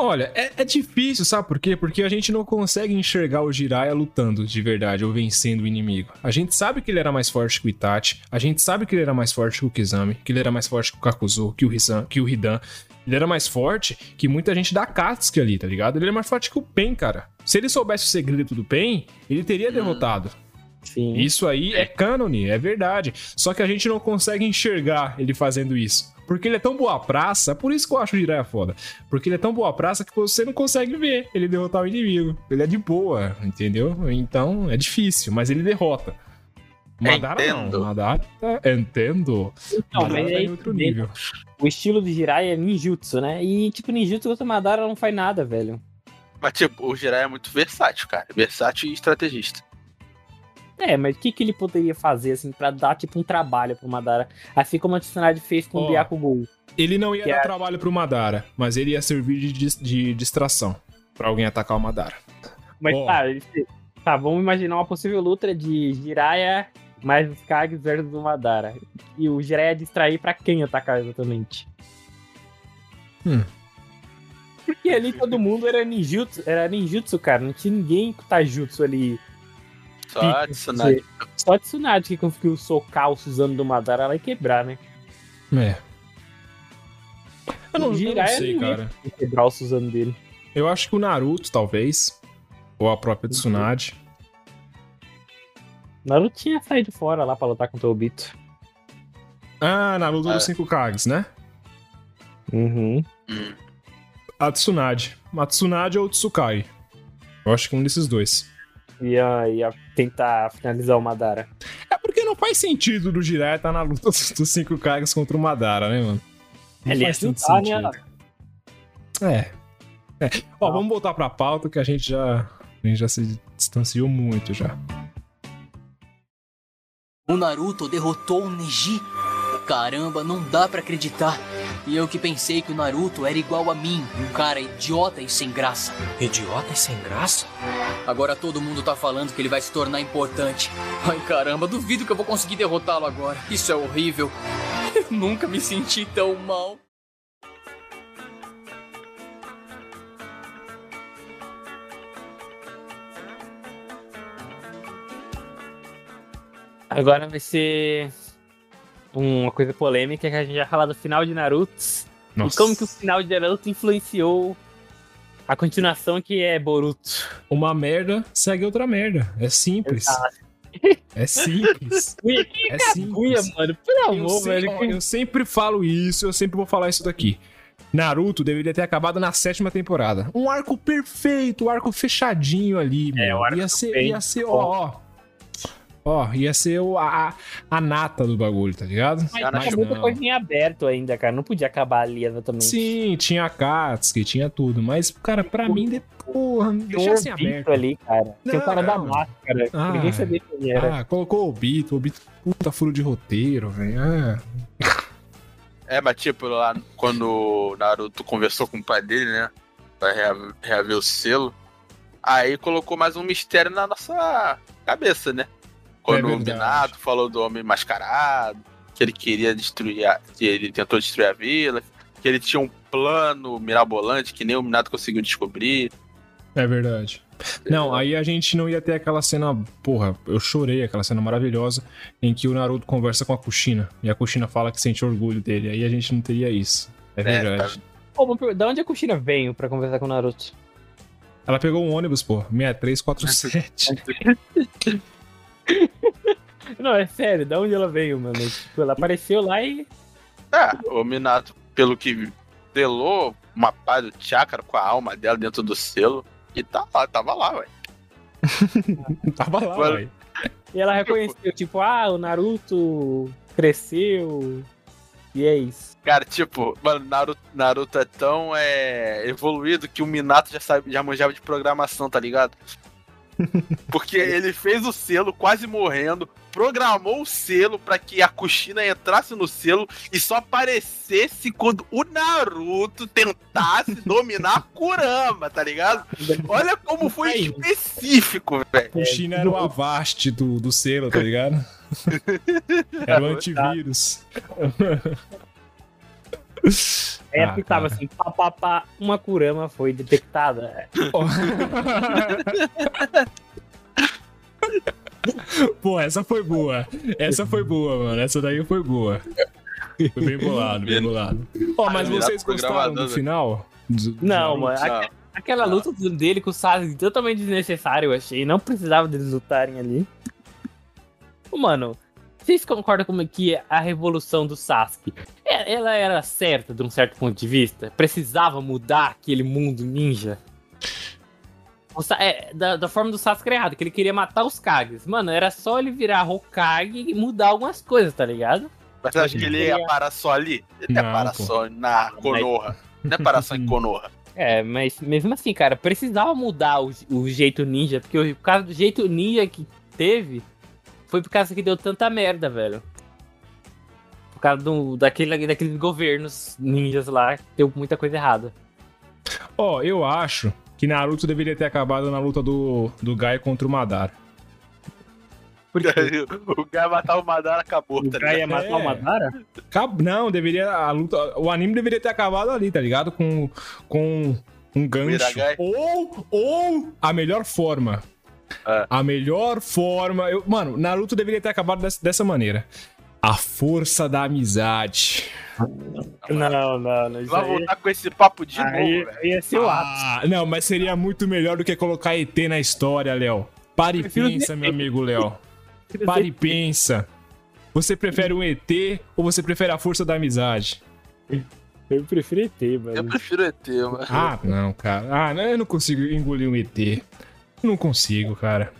Speaker 1: Olha, é, é difícil, sabe por quê? Porque a gente não consegue enxergar o Jiraiya lutando de verdade ou vencendo o inimigo. A gente sabe que ele era mais forte que o Itachi, a gente sabe que ele era mais forte que o Kizami, que ele era mais forte que o Kakuzu, que o Hisan, que o Hidan. Ele era mais forte que muita gente da Katsuki ali, tá ligado? Ele era mais forte que o Pen, cara. Se ele soubesse o segredo do Pen, ele teria derrotado.
Speaker 3: Sim.
Speaker 1: Isso aí é cânone, é verdade. Só que a gente não consegue enxergar ele fazendo isso. Porque ele é tão boa praça, é por isso que eu acho o Jiraiya foda. Porque ele é tão boa praça que você não consegue ver ele derrotar o inimigo. Ele é de boa, entendeu? Então é difícil, mas ele derrota. Madara
Speaker 2: Entendo.
Speaker 1: não. Madara, entendo.
Speaker 3: Então,
Speaker 1: Madara
Speaker 3: mas
Speaker 1: tá
Speaker 3: aí
Speaker 1: em outro nível.
Speaker 3: o estilo do Jiraiya é ninjutsu, né? E, tipo, ninjutsu contra Madara não faz nada, velho.
Speaker 2: Mas, tipo, o Jiraiya é muito versátil, cara. Versátil e estrategista.
Speaker 3: É, mas o que, que ele poderia fazer, assim, pra dar, tipo, um trabalho pro Madara? Assim como a Tsunade fez com
Speaker 1: Ó.
Speaker 3: o Byakugou.
Speaker 1: Ele não ia dar
Speaker 3: é-
Speaker 1: trabalho pro Madara, mas ele ia servir de, de distração pra alguém atacar o Madara.
Speaker 3: Mas
Speaker 1: Ó.
Speaker 3: tá, tá, vamos imaginar uma possível luta de Jiraiya mais os Kages versus o Madara. E o Jiraiya distrair pra quem atacar exatamente?
Speaker 1: Hum.
Speaker 3: Porque ali todo mundo era ninjutsu, era ninjutsu, cara. Não tinha ninguém com tajutsu ali.
Speaker 2: Só
Speaker 3: Pica,
Speaker 2: a Tsunade.
Speaker 3: Só a Tsunade que conseguiu socar o Suzano do Madara lá e quebrar, né?
Speaker 1: É. Eu não, eu não
Speaker 3: Jiraiya
Speaker 1: sei, cara.
Speaker 3: Quebrar o Suzano dele.
Speaker 1: Eu acho que o Naruto, talvez. Ou a própria Tsunade.
Speaker 3: Naruto tinha saído fora lá pra lutar contra o Obito.
Speaker 1: Ah, na luta
Speaker 2: Ah.
Speaker 1: dos 5 Kages, né?
Speaker 3: Uhum.
Speaker 2: Hum.
Speaker 1: A Tsunade. A Tsunade ou o Tsukai. Eu acho que um desses dois.
Speaker 3: Ia, ia tentar finalizar o Madara.
Speaker 1: É porque não faz sentido do Jiraiya estar na luta <laughs> dos 5 Kages contra o Madara, né, mano? Não
Speaker 3: Ele
Speaker 1: faz tanto
Speaker 3: chutar, né?
Speaker 1: É. É. Ó, vamos voltar pra pauta que a gente já. A gente já se distanciou muito já.
Speaker 8: O Naruto derrotou o Neji. Caramba, não dá pra acreditar. E eu que pensei que o Naruto era igual a mim, um cara idiota e sem graça.
Speaker 9: Idiota e sem graça?
Speaker 8: Agora todo mundo tá falando que ele vai se tornar importante. Ai caramba, duvido que eu vou conseguir derrotá-lo agora. Isso é horrível. Eu nunca me senti tão mal.
Speaker 3: Agora vai ser uma coisa polêmica que a gente vai falar do final de Naruto. E como que o final de Naruto influenciou a continuação que é Boruto.
Speaker 1: Uma merda segue outra merda. É simples. É simples. <laughs> É simples.
Speaker 3: mano,
Speaker 1: Eu,
Speaker 3: amor,
Speaker 1: sei-
Speaker 3: velho.
Speaker 1: ó, eu sempre falo isso, eu sempre vou falar isso daqui. Naruto deveria ter acabado na sétima temporada. Um arco perfeito, um arco fechadinho ali, mano.
Speaker 3: É, o arco
Speaker 1: ia ser, ia ser, ó, ó. Ó, ia ser o- a, a nata do bagulho, tá ligado?
Speaker 3: Mas tinha muita
Speaker 1: não.
Speaker 3: coisa em aberto ainda, cara. Não podia acabar ali exatamente.
Speaker 1: Sim, tinha a Katsuki, tinha tudo. Mas, cara, pra mim, de, porra,
Speaker 3: Tinha um
Speaker 1: deixa assim aberto.
Speaker 3: ali, cara. Tinha o cara da
Speaker 1: Não.
Speaker 3: máscara.
Speaker 1: Ah.
Speaker 3: Ninguém sabia quem era.
Speaker 1: Ah, colocou o Obito, o Obito, puta furo de roteiro, velho. Ah.
Speaker 2: É, mas tipo, lá quando o Naruto conversou com o pai dele, né? Pra rea- reaver o selo. Aí colocou mais um mistério na nossa cabeça, né? Quando o
Speaker 1: verdade.
Speaker 2: Minato falou do homem mascarado, que ele queria destruir, a, que ele tentou destruir a vila, que ele tinha um plano mirabolante que nem o Minato conseguiu descobrir.
Speaker 1: É verdade. Não, aí a gente não ia ter aquela cena. Porra, eu chorei aquela cena maravilhosa em que o Naruto conversa com a Kushina e a Kushina fala que sente orgulho dele. Aí a gente não teria isso. É verdade.
Speaker 3: Pô, mas per- da onde a Kushina veio pra conversar com o Naruto?
Speaker 1: Ela pegou um ônibus, pô, 6347. <laughs> <laughs>
Speaker 3: Não, é sério, da onde ela veio, mano? Tipo, ela apareceu lá e.
Speaker 2: É, o Minato, pelo que selou uma paz do chakra com a alma dela dentro do selo. E tá lá, tava lá, ué. <laughs>
Speaker 1: Tava lá,
Speaker 2: Mano.
Speaker 1: velho.
Speaker 3: E ela reconheceu, tipo, ah, o Naruto cresceu. E é isso.
Speaker 2: Cara, tipo, mano, Naruto, Naruto é tão é, evoluído que o Minato já, sabe, já manjava de programação, tá ligado? Porque ele fez o selo quase morrendo, programou o selo pra que a Kushina entrasse no selo e só aparecesse quando o Naruto tentasse <laughs> dominar a Kurama, tá ligado? Olha como foi específico, velho.
Speaker 1: Kushina era o Avast do, do selo, tá ligado? <laughs> Era o antivírus. <laughs> <laughs>
Speaker 3: Aí
Speaker 1: Ah,
Speaker 3: ah, tava assim, pá, pá, pá, uma Kurama foi detectada. <laughs>
Speaker 1: Pô, essa foi boa. Essa foi boa, mano. Essa daí foi boa. Foi bem bolado, bem bolado. Ó, mas
Speaker 2: Ah,
Speaker 1: vocês gostaram do
Speaker 2: né?
Speaker 1: final? Do- do
Speaker 3: Não, mano. aque- Aquela luta dele com o Sasuke totalmente desnecessária, eu achei. Não precisava deles lutarem ali. Ô, Mano, vocês concordam como que a revolução do Sasuke, é- ela era certa de um certo ponto de vista? Precisava mudar aquele mundo ninja? É, da, da forma do Sasuke era errado, que ele queria matar os Kages. Mano, era só ele virar Hokage e mudar algumas coisas, tá ligado?
Speaker 2: Mas você acha que ele ia parar só ali? Ele ia
Speaker 1: Não,
Speaker 2: parar
Speaker 1: pô.
Speaker 2: só na Konoha. Não é parar só em Konoha. <laughs>
Speaker 3: É, mas mesmo assim, cara, precisava mudar o, o jeito ninja, porque o, por causa do jeito ninja que teve, foi por causa que deu tanta merda, velho. Por causa do, daquele, daqueles governos ninjas lá, que deu muita coisa errada.
Speaker 1: Ó, eu acho que Naruto deveria ter acabado na luta do, do Gai contra o Madara.
Speaker 3: Porque <laughs>
Speaker 2: o cara matar o Madara acabou,
Speaker 3: o
Speaker 2: tá
Speaker 3: cara ia matar o
Speaker 1: É.
Speaker 3: Madara?
Speaker 1: Cab- Não, deveria. A luta, o anime deveria ter acabado ali, tá ligado? Com, com um gancho. Ou, ou a melhor forma.
Speaker 2: É.
Speaker 1: A melhor forma. Eu, mano, Naruto deveria ter acabado dessa, dessa maneira. A força da amizade.
Speaker 3: Não, não, não.
Speaker 2: Vai voltar com esse papo de novo, velho.
Speaker 3: ia ser o ápice.
Speaker 1: Ah, não, mas seria muito melhor do que colocar ET na história, Léo. Para e pensa, meu amigo Léo. Para e pensa. Você prefere um ET ou você prefere a força da amizade?
Speaker 3: Eu prefiro ET,
Speaker 2: Eu
Speaker 3: mano.
Speaker 2: prefiro ET, mano.
Speaker 1: Ah, não, cara. Ah, não, eu não consigo engolir um ET. Não consigo, cara.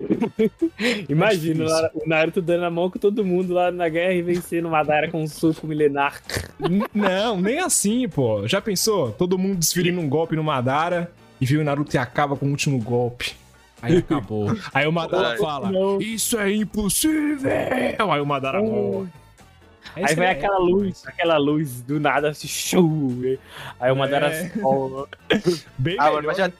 Speaker 1: <laughs>
Speaker 3: Imagina lá, o Naruto dando a mão com todo mundo lá na guerra e vencendo o Madara com um suco milenar.
Speaker 1: Não, nem assim, pô. Já pensou? Todo mundo desferindo um golpe no Madara e viu o Naruto e acaba com o último golpe. Aí <laughs> acabou. Aí o Madara
Speaker 2: Ai,
Speaker 1: fala:
Speaker 3: não.
Speaker 1: Isso é impossível! Aí o Madara morre.
Speaker 3: Aí vai aquela luz, aquela luz do nada, assim, show! Aí o Madara
Speaker 1: É.
Speaker 3: sola.
Speaker 1: Bem
Speaker 2: Ah,
Speaker 1: melhor.
Speaker 2: mas já.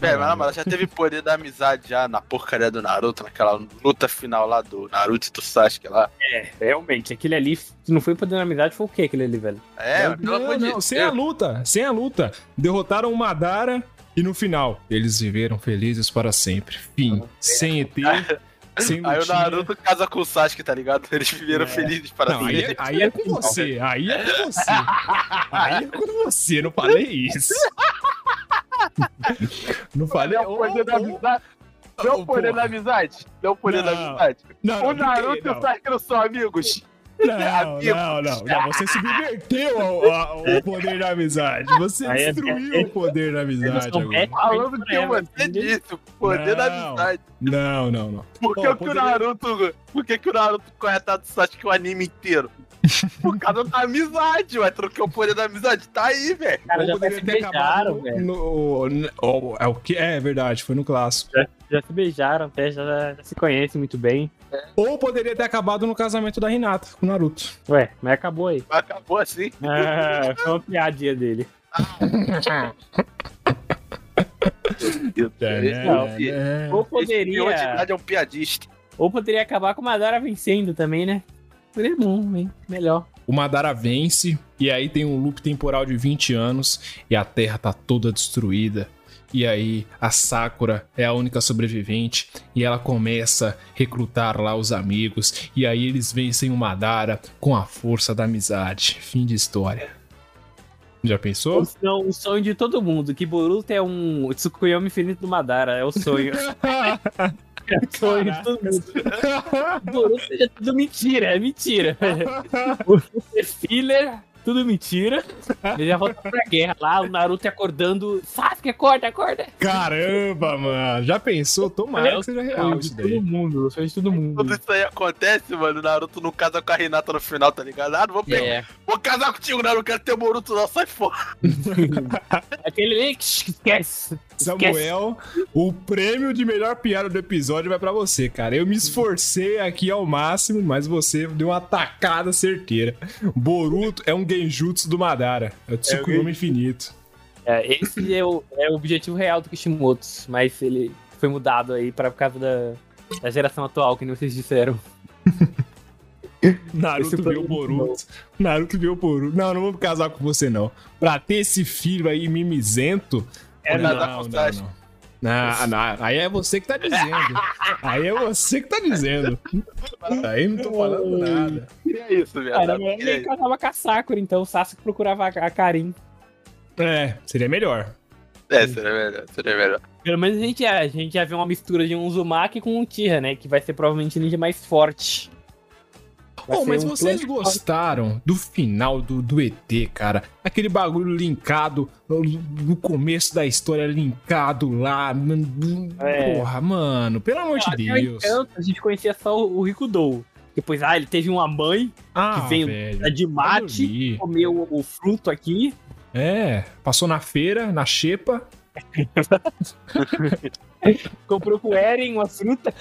Speaker 2: Pera, mas, mas já teve poder da amizade já na porcaria do Naruto, naquela luta final lá do Naruto e do Sasuke lá.
Speaker 3: É, realmente, aquele ali, se não foi poder na amizade, foi o que aquele ali, velho?
Speaker 2: É,
Speaker 1: não,
Speaker 2: pelo
Speaker 1: não,
Speaker 2: Deus.
Speaker 1: sem a luta, sem a luta. Derrotaram o Madara e no final, eles viveram felizes para sempre. Fim. Sem ET, <laughs> sem
Speaker 2: Aí o. Naruto casa com o Sasuke, tá ligado? <laughs> Eles viveram felizes para
Speaker 1: Não, aí,
Speaker 2: sempre.
Speaker 1: é, aí é com você, aí é com você. <laughs> Aí é com você, não falei isso. Não falei.
Speaker 2: Não é o poder da amizade. Não é o poder da amizade. Não o poder da amizade.
Speaker 1: Não,
Speaker 2: O Naruto e o Sasuke não são amigos.
Speaker 1: Não, não, <laughs> não, não. Você subverteu o, o poder da amizade. Você
Speaker 3: é-
Speaker 1: destruiu o poder da amizade agora.
Speaker 2: Falando que você disse, o poder da
Speaker 1: Não.
Speaker 2: amizade.
Speaker 1: Não, não, não.
Speaker 2: Por que,
Speaker 1: Pô,
Speaker 2: que o
Speaker 1: poderia-
Speaker 2: Naruto. Por que, que o Naruto corre atrás do Sasuke o anime inteiro? Por causa da amizade, ué. Troquei o poder da amizade. Tá aí, velho.
Speaker 3: Cara,
Speaker 1: Ou
Speaker 3: já
Speaker 1: poderia
Speaker 3: se beijaram, velho.
Speaker 1: no, no- é o que? É verdade, foi no clássico.
Speaker 3: Já se beijaram, até já, já se conhecem muito bem.
Speaker 1: Ou poderia ter acabado no casamento da Hinata com o Naruto.
Speaker 3: Ué, mas acabou aí.
Speaker 2: Acabou assim.
Speaker 3: Ah, foi uma piadinha dele.
Speaker 1: É,
Speaker 3: Ou
Speaker 2: Esse
Speaker 3: poderia,
Speaker 2: pior de verdade é um piadista.
Speaker 3: ou poderia acabar com o Madara vencendo também, né? Seria bom, hein? Melhor.
Speaker 1: O Madara vence, e aí tem um loop temporal de 20 anos, e a Terra tá toda destruída. E aí a Sakura é a única sobrevivente, e ela começa a recrutar lá os amigos, e aí eles vencem o Madara com a força da amizade. Fim de história. Já pensou?
Speaker 3: O sonho, o sonho de todo mundo, que Boruto é um Tsukuyomi infinito do Madara, é o sonho. <laughs> é o sonho de todo mundo. Boruto é tudo mentira, é mentira. <laughs> Boruto é filler, tudo mentira. Ele já volta pra guerra lá, o Naruto acordando. Sasuke, acorda, acorda.
Speaker 1: Caramba, mano. Já pensou? Tomara que seja real isso
Speaker 3: de
Speaker 1: daí.
Speaker 3: todo mundo, o sonho de todo mundo.
Speaker 2: Tudo isso aí acontece, mano. O Naruto não casa com a Renata no final, tá ligado? Ah, não vou pegar.
Speaker 3: É,
Speaker 2: Vou casar contigo. Não quero ter o Boruto, não. Sai fora. <laughs>
Speaker 3: aquele link, esquece.
Speaker 1: Samuel, o prêmio de melhor piada do episódio vai pra você, cara. Eu me esforcei aqui ao máximo, mas você deu uma tacada certeira. Boruto é um genjutsu do Madara. É o Tsukuyomi infinito.
Speaker 3: É, esse é o, é o objetivo real do Kishimoto, mas ele foi mudado aí pra, por causa da, da geração atual, que nem vocês disseram. <laughs>
Speaker 1: Naruto viu Boruto. Naruto viu o Boruto. Não, não vou casar com você, não. Pra ter esse filho aí mimizento.
Speaker 2: É
Speaker 1: não,
Speaker 2: nada
Speaker 1: não, não, não. Não, não, aí é você que tá dizendo. Aí é você que tá dizendo. Aí não tô falando nada.
Speaker 2: Queria isso, velho.
Speaker 3: Cara, ele
Speaker 2: isso.
Speaker 3: casava com a Sakura, então o Sasuke procurava a Karin.
Speaker 1: É, seria melhor.
Speaker 2: É, seria melhor, seria melhor.
Speaker 3: Pelo menos a gente, já- a gente já vê uma mistura de um Uzumaki com um Tira, né? Que vai ser provavelmente o ninja mais forte. Ser
Speaker 1: mas
Speaker 3: um
Speaker 1: vocês
Speaker 3: plano-
Speaker 1: gostaram do final do, do ET, cara? Aquele bagulho linkado no, no começo da história, linkado lá.
Speaker 3: É.
Speaker 1: Porra, mano, pelo amor de
Speaker 3: Até
Speaker 1: Deus.
Speaker 3: então, a gente conhecia só o, o Rico Dou. Depois, ah, ele teve uma mãe
Speaker 1: Ah,
Speaker 3: que veio
Speaker 1: velho,
Speaker 3: de mate, comeu o, o fruto aqui.
Speaker 1: É, passou na feira, na xepa. <laughs>
Speaker 3: Comprou com o Eren uma fruta.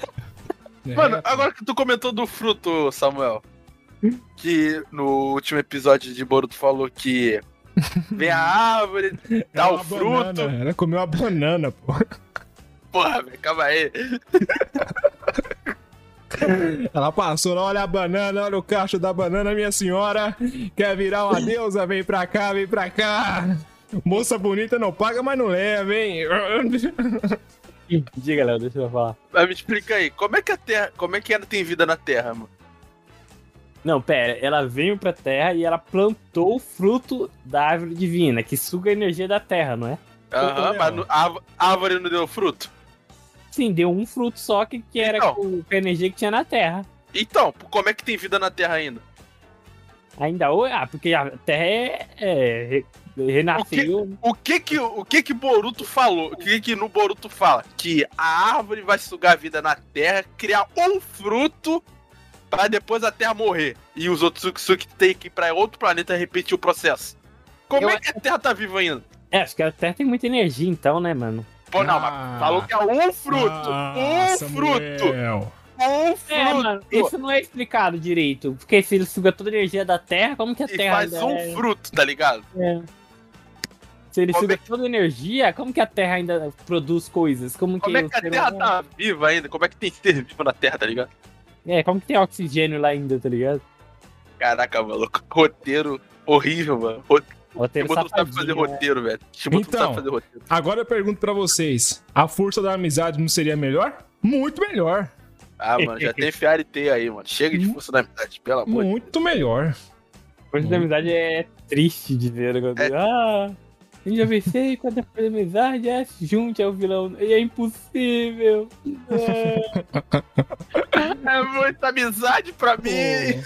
Speaker 1: É,
Speaker 2: Mano, agora que tu comentou do fruto, Samuel, que no último episódio de Boruto falou que vem a árvore, <laughs> dá
Speaker 1: Era
Speaker 2: o
Speaker 1: uma
Speaker 2: fruto.
Speaker 1: banana, Ela comeu uma banana, pô.
Speaker 2: Porra, velho, calma aí. <laughs>
Speaker 1: Ela passou lá, olha a banana, olha o cacho da banana, minha senhora. Quer virar uma deusa? Vem pra cá, vem pra cá. Moça bonita não paga, mas não leva, hein?
Speaker 3: Diga, Léo, deixa eu falar.
Speaker 2: Mas me explica aí, como é que a Terra, como é que ainda tem vida na Terra, mano?
Speaker 3: Não, pera, ela veio pra Terra e ela plantou o fruto da árvore divina, que suga a energia da Terra, não é?
Speaker 2: Aham, mas no- a a árvore não deu fruto?
Speaker 3: Sim, deu um fruto só que, que era
Speaker 2: Então.
Speaker 3: com, com a energia que tinha na Terra.
Speaker 2: Então, como é que tem vida na Terra ainda?
Speaker 3: Ainda hoje, ah, porque a Terra é, é, re- renasceu.
Speaker 2: O que que o que que Boruto falou? O que que no Boruto fala? Que a árvore vai sugar a vida na Terra, criar um fruto pra depois a Terra morrer e os outros Tsukisuki tem que ir pra outro planeta repetir o processo. Como
Speaker 3: Eu
Speaker 2: é que a Terra tá viva ainda?
Speaker 3: É, acho que a Terra tem muita energia então, né, mano?
Speaker 2: Pô, não,
Speaker 1: Ah.
Speaker 2: mas falou que é um fruto, um fruto,
Speaker 1: Samuel.
Speaker 2: um fruto.
Speaker 3: É, mano, isso não é explicado direito. Porque se ele suga toda a energia da Terra, como que a
Speaker 2: E
Speaker 3: Terra
Speaker 2: faz
Speaker 3: ainda
Speaker 2: um
Speaker 3: é-
Speaker 2: fruto, tá ligado?
Speaker 3: é? Se ele
Speaker 2: Como
Speaker 3: suga
Speaker 2: é
Speaker 3: toda a energia, como que a Terra ainda produz coisas? Como,
Speaker 2: Como é
Speaker 3: o
Speaker 2: que a Terra
Speaker 3: humano-
Speaker 2: tá viva ainda? Como é que tem ser vivo na Terra, tá ligado?
Speaker 3: É, como que tem oxigênio lá ainda, tá ligado?
Speaker 2: Caraca, maluco. <laughs> Roteiro horrível, mano. Roteiro
Speaker 3: O roteiro
Speaker 2: sabe fazer
Speaker 3: né?
Speaker 2: roteiro, velho.
Speaker 1: Então.
Speaker 2: sabe fazer roteiro.
Speaker 1: Agora eu pergunto pra vocês: a força da amizade não seria melhor? Muito melhor.
Speaker 2: Ah, mano, já tem Fiarite aí, mano. Chega de força da amizade, pelo amor de
Speaker 1: Muito melhor.
Speaker 3: Força da amizade é triste de ver. né?
Speaker 2: É.
Speaker 3: Ah, a gente já venceu quando é da amizade, é, junte ao vilão. E é impossível. É. <laughs>
Speaker 2: É muita amizade pra mim.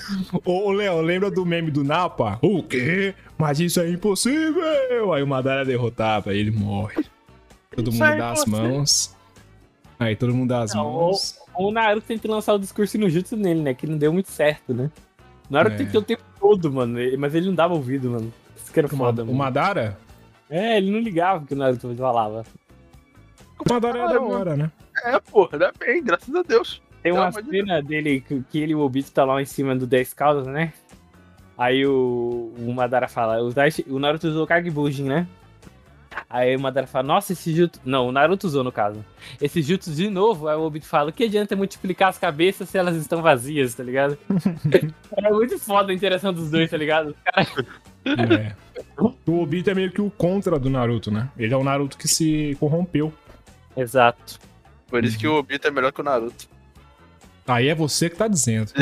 Speaker 1: Ô, ô, Léo, lembra do meme do Napa? O quê? Mas isso é impossível! Aí o Madara derrotava, aí ele morre. Todo
Speaker 2: Isso
Speaker 1: mundo
Speaker 2: é
Speaker 1: dá as mãos. Aí todo mundo dá as
Speaker 3: Não,
Speaker 1: mãos.
Speaker 3: O Naruto tentou lançar o discurso no jutsu nele, né? Que não deu muito certo, né? O Naruto
Speaker 1: É.
Speaker 3: tentou o tempo todo, mano. Mas ele não dava ouvido, mano. Isso que era
Speaker 1: O,
Speaker 3: foda,
Speaker 1: o
Speaker 3: mano.
Speaker 1: Madara?
Speaker 3: É, ele não ligava o que o Naruto falava.
Speaker 1: O Madara é da
Speaker 2: Caramba.
Speaker 1: hora, né?
Speaker 2: É, porra, dá bem, graças a Deus.
Speaker 3: Tem
Speaker 2: Pelo
Speaker 3: uma
Speaker 2: de
Speaker 3: cena dele que, que ele e o Obito tá lá em cima do 10 Caldas, né? Aí o, o Madara fala, o, Daichi- o Naruto usou o Kagebujin, né? Aí o Madara fala, nossa, esse jutsu... Não, o Naruto usou no caso. Esse jutsu de novo, aí o Obito fala, o que adianta multiplicar as cabeças se elas estão vazias, tá ligado? <laughs> é muito foda a interação dos dois, tá ligado? Os caras
Speaker 1: É. O Obito é meio que o contra do Naruto, né? Ele é o Naruto que se corrompeu.
Speaker 3: Exato.
Speaker 2: Por isso que o Obito é melhor que o Naruto.
Speaker 1: Aí é você que tá dizendo. <laughs>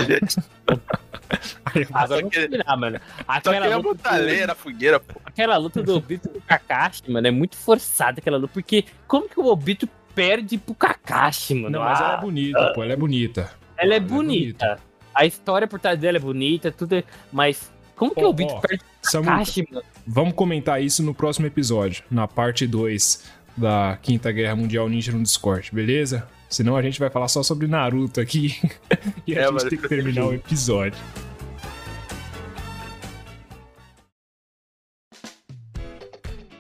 Speaker 1: Aí é
Speaker 3: Agora
Speaker 2: só
Speaker 3: vamos
Speaker 2: que-
Speaker 3: combinar, mano.
Speaker 2: Só
Speaker 3: Aquela
Speaker 2: queria
Speaker 3: luta,
Speaker 2: botar lenha na fogueira, pô.
Speaker 3: aquela luta do Obito com o Kakashi, mano, é muito forçada aquela luta. Porque como que o Obito perde pro Kakashi, mano?
Speaker 1: Não, mas ela é
Speaker 3: Ah,
Speaker 1: bonita, pô. Ela é bonita.
Speaker 3: ela é
Speaker 1: ela é
Speaker 3: bonita. A história por trás dela é bonita, tudo é... Mas como que
Speaker 1: Ó,
Speaker 3: o Obito
Speaker 1: ó,
Speaker 3: perde pro
Speaker 1: Samu,
Speaker 3: Kakashi, mano?
Speaker 1: Vamos comentar isso no próximo episódio, na parte 2 da Quinta Guerra Mundial Ninja no Discord, beleza? Senão a gente vai falar só sobre Naruto aqui <laughs> e a
Speaker 2: É,
Speaker 1: gente tem que terminar o episódio.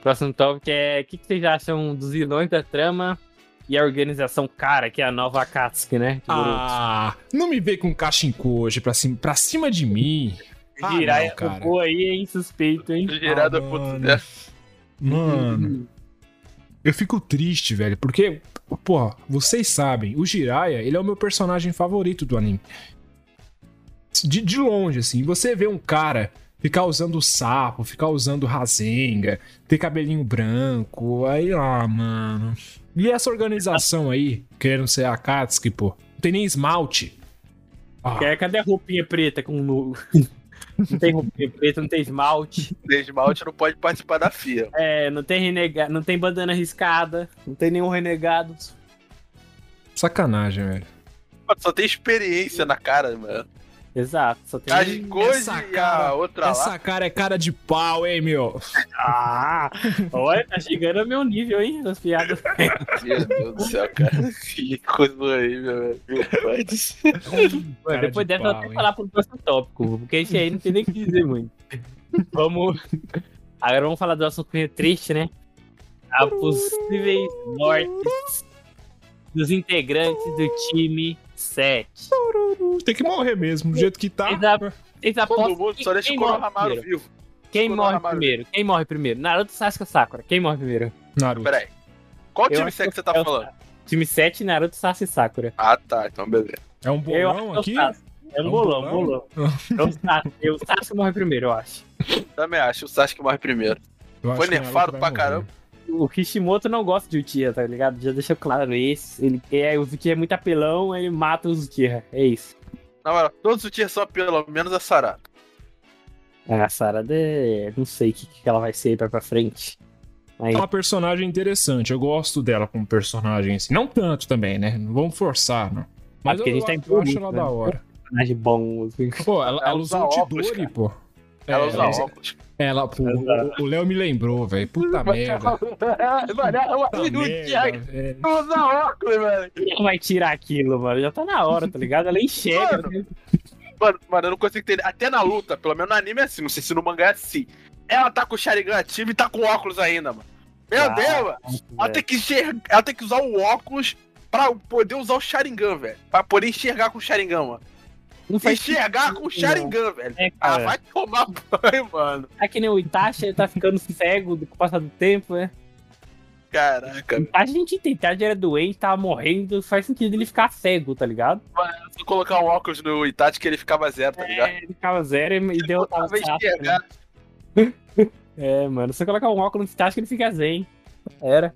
Speaker 3: Próximo tópico é o que, que vocês acham dos vilões da trama e a organização cara, que é a nova Akatsuki, né?
Speaker 1: Ah, não me vê com cachinco hoje pra cima, pra cima de mim. Ah,
Speaker 3: Jiraiya
Speaker 1: cara.
Speaker 3: roubou aí, hein? Suspeito, hein?
Speaker 2: Girada
Speaker 1: Ah,
Speaker 2: puto
Speaker 1: mano. eu fico triste, velho, porque, pô, vocês sabem, o Jiraiya, ele é o meu personagem favorito do anime. De, de longe, assim, você vê um cara ficar usando sapo, ficar usando Rasenga, ter cabelinho branco, aí, ah, mano. E essa organização aí, querendo ser a Akatsuki, pô, não tem nem esmalte. Ah,
Speaker 3: É, Cadê a roupinha preta com no... <laughs> Não tem roupinha preta, não tem esmalte. <laughs>
Speaker 2: tem esmalte não pode participar da FIA.
Speaker 3: É, não tem renegado, não tem bandana riscada, não tem nenhum renegado.
Speaker 1: Sacanagem, velho.
Speaker 2: Só tem experiência na cara, mano.
Speaker 3: Exato, só tem.
Speaker 2: A de Gold
Speaker 1: Essa
Speaker 2: e a outra
Speaker 1: Essa
Speaker 2: lá.
Speaker 1: cara é cara de pau, hein, meu?
Speaker 3: Ah! Olha, tá chegando ao meu nível, hein? Das piadas.
Speaker 2: Meu Deus do céu, cara. <laughs> Que coisa horrível, velho. Meu do céu.
Speaker 3: Mano,
Speaker 1: Cara
Speaker 3: depois
Speaker 1: de
Speaker 3: dessa eu
Speaker 1: pau,
Speaker 3: vou até
Speaker 1: hein?
Speaker 3: falar pro próximo tópico, porque esse aí não tem nem o que dizer muito. Vamos. Agora vamos falar do assunto meio triste, né? A possíveis mortes dos integrantes do time 7.
Speaker 1: Tem que morrer mesmo, do jeito que tá.
Speaker 3: Vocês a-
Speaker 2: Todo
Speaker 3: apostam
Speaker 2: mundo
Speaker 3: quem-
Speaker 2: só deixa o
Speaker 3: morre
Speaker 2: Konohamaru
Speaker 3: primeiro?
Speaker 2: vivo.
Speaker 3: Quem morre
Speaker 2: Konohamaru.
Speaker 3: primeiro? Quem morre primeiro? Naruto, Sasuke ou Sakura? Quem morre primeiro?
Speaker 1: Naruto.
Speaker 2: Peraí. Qual
Speaker 3: Eu
Speaker 2: time você que você tá
Speaker 3: é
Speaker 2: falando?
Speaker 3: Time 7, Naruto, Sasuke e Sakura.
Speaker 2: Ah, tá. Então, beleza.
Speaker 1: É um bolão
Speaker 3: é
Speaker 1: aqui?
Speaker 3: É um
Speaker 1: É um
Speaker 3: bolão,
Speaker 1: bolão?
Speaker 3: bolão. É o Sasuke. O Sasuke morre primeiro, eu acho.
Speaker 2: Também acho. O Sasuke morre primeiro. Foi nerfado pra caramba.
Speaker 3: O Kishimoto não gosta de Uchiha, tá ligado? Já deixou claro isso. Ele é, o Uchiha é muito apelão, ele mata os Uchiha. É isso.
Speaker 2: Na moral, todos os tiers são pelo menos a Sarada.
Speaker 3: A Sarada, é- não sei o que, que ela vai ser pra, pra frente. Mas
Speaker 1: É uma personagem interessante. Eu gosto dela como personagem, assim. Não tanto também, né? Não vamos forçar, não. Mas
Speaker 3: porque
Speaker 1: eu,
Speaker 3: a gente tá
Speaker 1: eu acho ela
Speaker 3: né?
Speaker 1: da hora.
Speaker 3: personagem bom. Assim.
Speaker 1: Pô, ela,
Speaker 2: Ela
Speaker 1: ela
Speaker 2: usa
Speaker 1: usou o
Speaker 2: óculos,
Speaker 1: Tidori,
Speaker 2: cara.
Speaker 1: pô.
Speaker 2: Ela
Speaker 1: É,
Speaker 2: usa
Speaker 1: ela-
Speaker 2: óculos.
Speaker 1: Ela, pô, o, o Léo me lembrou, velho. Puta merda. <laughs>
Speaker 2: Mano, o
Speaker 1: merda,
Speaker 2: Thiago usa óculos, velho.
Speaker 3: Quem vai tirar aquilo, mano? Já tá na hora, tá ligado? Ela enxerga.
Speaker 2: Mano.
Speaker 3: né?
Speaker 2: Mano, mano, eu não consigo entender. Até na luta, pelo menos no anime é assim. Não sei se no mangá é assim. Ela tá com o Sharingan ativo e tá com óculos ainda, mano. Meu
Speaker 3: Ah,
Speaker 2: Deus, mano. Ela tem que enxergar. Ela tem que usar o óculos pra poder usar o Sharingan, velho. Pra poder enxergar com o Sharingan, mano.
Speaker 3: Não faz
Speaker 2: Enxergar com o Sharingan, velho.
Speaker 3: É,
Speaker 2: Ah, vai tomar banho, mano.
Speaker 3: É que nem o Itachi, ele tá ficando cego com o passar do tempo, né?
Speaker 2: Caraca.
Speaker 3: O Itachi a gente entende, Itachi era doente, tava morrendo, faz sentido ele ficar cego, tá ligado?
Speaker 2: Se eu colocar um óculos no Itachi que ele ficava zero, tá ligado?
Speaker 3: É, ele ficava zero e, e deu
Speaker 2: Tava
Speaker 3: o Sasuke, né?
Speaker 2: enxergar. <laughs>
Speaker 3: É, mano, se você colocar um óculos no Itachi, ele fica zen. Era.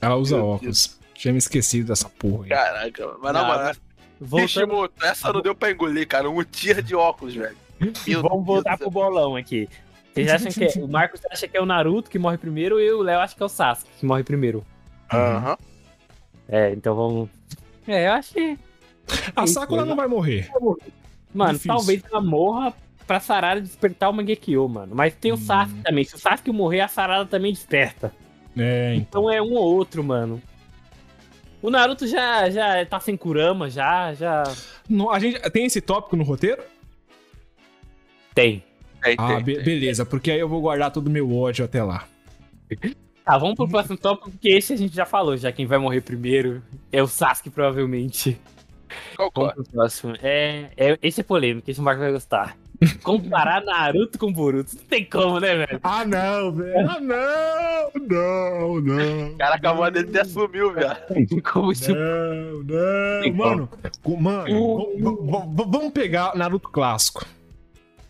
Speaker 1: Ela usa
Speaker 2: Meu
Speaker 1: óculos. Tinha me esquecido dessa porra. aí.
Speaker 2: Caraca. Mas na
Speaker 3: Não,
Speaker 2: moral,
Speaker 3: Voltando,
Speaker 2: Kishimoto, essa não deu pra engolir, cara. Um tier de óculos, velho. Meu
Speaker 3: vamos voltar
Speaker 2: Deus
Speaker 3: pro bolão aqui. Vocês acham que é, o Marcos acha que é o Naruto que morre primeiro e o Léo acha que é o Sasuke que morre primeiro?
Speaker 2: Aham.
Speaker 3: É, então vamos. É, eu acho que.
Speaker 1: A Sakura não vai morrer.
Speaker 3: Mano,
Speaker 1: Difícil.
Speaker 3: talvez ela morra pra Sarada despertar o Mangekyo, mano. Mas tem o
Speaker 1: Hum.
Speaker 3: Sasuke também. Se o Sasuke morrer, a Sarada também desperta.
Speaker 1: É, então.
Speaker 3: Então é um ou outro, mano. O Naruto já, já tá sem Kurama, já, já.
Speaker 1: No- a gente tem esse tópico no roteiro?
Speaker 3: Tem.
Speaker 2: Tem,
Speaker 1: Ah,
Speaker 2: tem,
Speaker 1: be-
Speaker 2: tem.
Speaker 1: beleza, porque aí eu vou guardar todo o meu ódio até lá.
Speaker 3: Tá, vamos pro próximo tópico, porque esse a gente já falou, já quem vai morrer primeiro é o Sasuke, provavelmente. Vamos
Speaker 2: Concordo.
Speaker 3: pro próximo. É, é, esse é polêmico, esse o Marco vai gostar. Comparar Naruto com Boruto. Não tem como, né, velho?
Speaker 1: Ah, não, velho. Ah, não. Não, não.
Speaker 2: Caraca, a voz dele até sumiu, velho.
Speaker 3: Como isso
Speaker 1: Não, não. Mano, mano, vamos pegar Naruto clássico.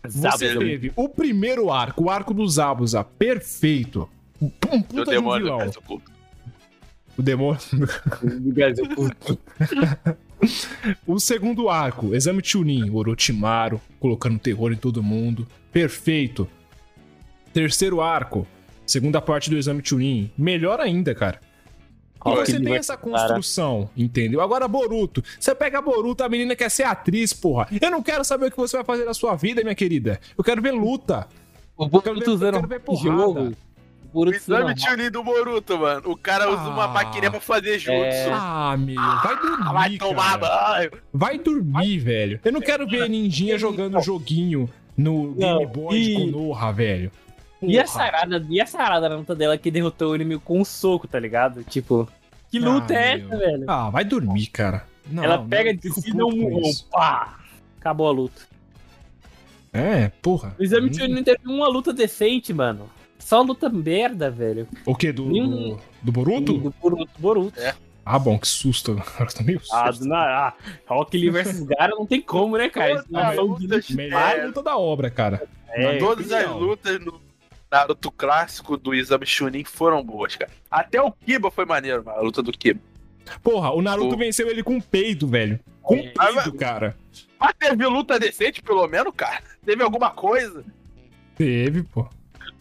Speaker 1: Você
Speaker 3: Zabuza.
Speaker 1: teve o primeiro arco, o arco do Zabuza, perfeito. Um puta de um
Speaker 2: demônio,
Speaker 1: vilão.
Speaker 2: Cara.
Speaker 1: O demônio. <laughs> O segundo arco, Exame Chunin, Orochimaru, colocando terror em todo mundo. Perfeito. Terceiro arco, segunda parte do Exame Chunin. Melhor ainda, cara. E
Speaker 2: Olha,
Speaker 1: você tem essa construção, entendeu? Agora, Boruto. Você pega Boruto, a menina quer ser atriz, porra. Eu não quero saber o que você vai fazer na sua vida, minha querida. Eu quero ver luta.
Speaker 3: O
Speaker 1: quero ver-
Speaker 3: Boruto
Speaker 1: eu
Speaker 3: usando
Speaker 1: quero ver porrada.
Speaker 3: jogo. O
Speaker 2: O exame Chunin do Boruto, mano. O cara usa uma
Speaker 1: Ah.
Speaker 2: maquininha pra fazer jutsu.
Speaker 1: Ah, meu. Vai dormir,
Speaker 2: Vai tomar
Speaker 1: cara.
Speaker 2: banho.
Speaker 1: Vai dormir, velho. Eu não quero ver ninjinha jogando joguinho no Game Boy de
Speaker 3: e-
Speaker 1: Konoha, velho.
Speaker 3: E a sarada, e a sarada na luta dela que derrotou o inimigo com um soco, tá ligado? Tipo, que luta
Speaker 1: Ah,
Speaker 3: é
Speaker 1: meu.
Speaker 3: essa, velho?
Speaker 1: Ah, vai dormir, cara. Não,
Speaker 3: Ela
Speaker 1: não,
Speaker 3: pega de si e um
Speaker 1: isso.
Speaker 3: pá! Acabou a luta.
Speaker 1: É, porra.
Speaker 3: O Exame
Speaker 1: Hum.
Speaker 3: Não teve uma luta decente, mano. Só luta merda, velho.
Speaker 1: O quê? Do,
Speaker 3: Nenhum-
Speaker 1: do, do Boruto?
Speaker 3: Do Boruto. Boruto.
Speaker 2: É.
Speaker 1: Ah, bom, que susto. <laughs> Agora tá meio susto.
Speaker 3: Ah, do, na, ah, Rock Lee <laughs> versus Gara não tem como, né, cara? Eles
Speaker 2: Todas
Speaker 3: não
Speaker 1: Melhor
Speaker 2: É.
Speaker 1: luta da obra, cara.
Speaker 3: É,
Speaker 2: Todas as lutas no Naruto clássico do exame Chunin foram boas, cara. Até o Kiba foi maneiro, mano. A luta do Kiba.
Speaker 1: Porra, o Naruto
Speaker 2: Pô.
Speaker 1: venceu ele com peido, velho. Com
Speaker 3: É.
Speaker 1: peido, cara.
Speaker 2: Mas teve luta decente, pelo menos, cara. Teve alguma coisa.
Speaker 1: Teve, pô.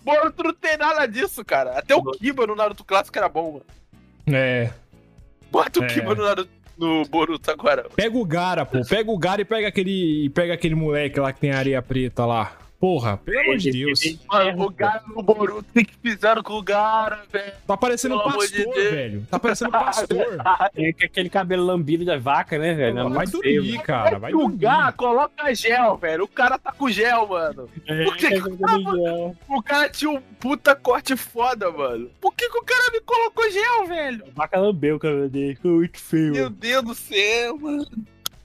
Speaker 2: Boruto não tem nada disso, cara. Até o Kiba no Naruto clássico era bom, mano.
Speaker 1: É.
Speaker 2: Bota o
Speaker 1: É.
Speaker 2: Kiba no Naruto no Boruto agora.
Speaker 1: Pega o Gara, pô. Pega o Gara e pega aquele, e pega aquele moleque lá que tem areia preta lá. Porra, pelo amor de Deus.
Speaker 2: Mano, o Gara no Boruto, o que fizeram com o Gara, velho?
Speaker 1: Tá parecendo
Speaker 2: Pelo de
Speaker 1: pastor,
Speaker 2: Deus.
Speaker 1: velho. Tá parecendo pastor. <laughs>
Speaker 3: É que aquele cabelo lambido da vaca, né, velho? É
Speaker 1: Vai dormir, cara. Vai
Speaker 2: o
Speaker 1: dormir.
Speaker 2: Gara coloca gel, velho. O cara tá com gel, mano.
Speaker 3: velho.
Speaker 2: Por que que- O cara tinha um puta corte foda, mano. Por que, que o cara me colocou gel, velho?
Speaker 3: A vaca lambeu o cabelo dele. Ficou muito feio.
Speaker 2: Meu Deus do céu, mano.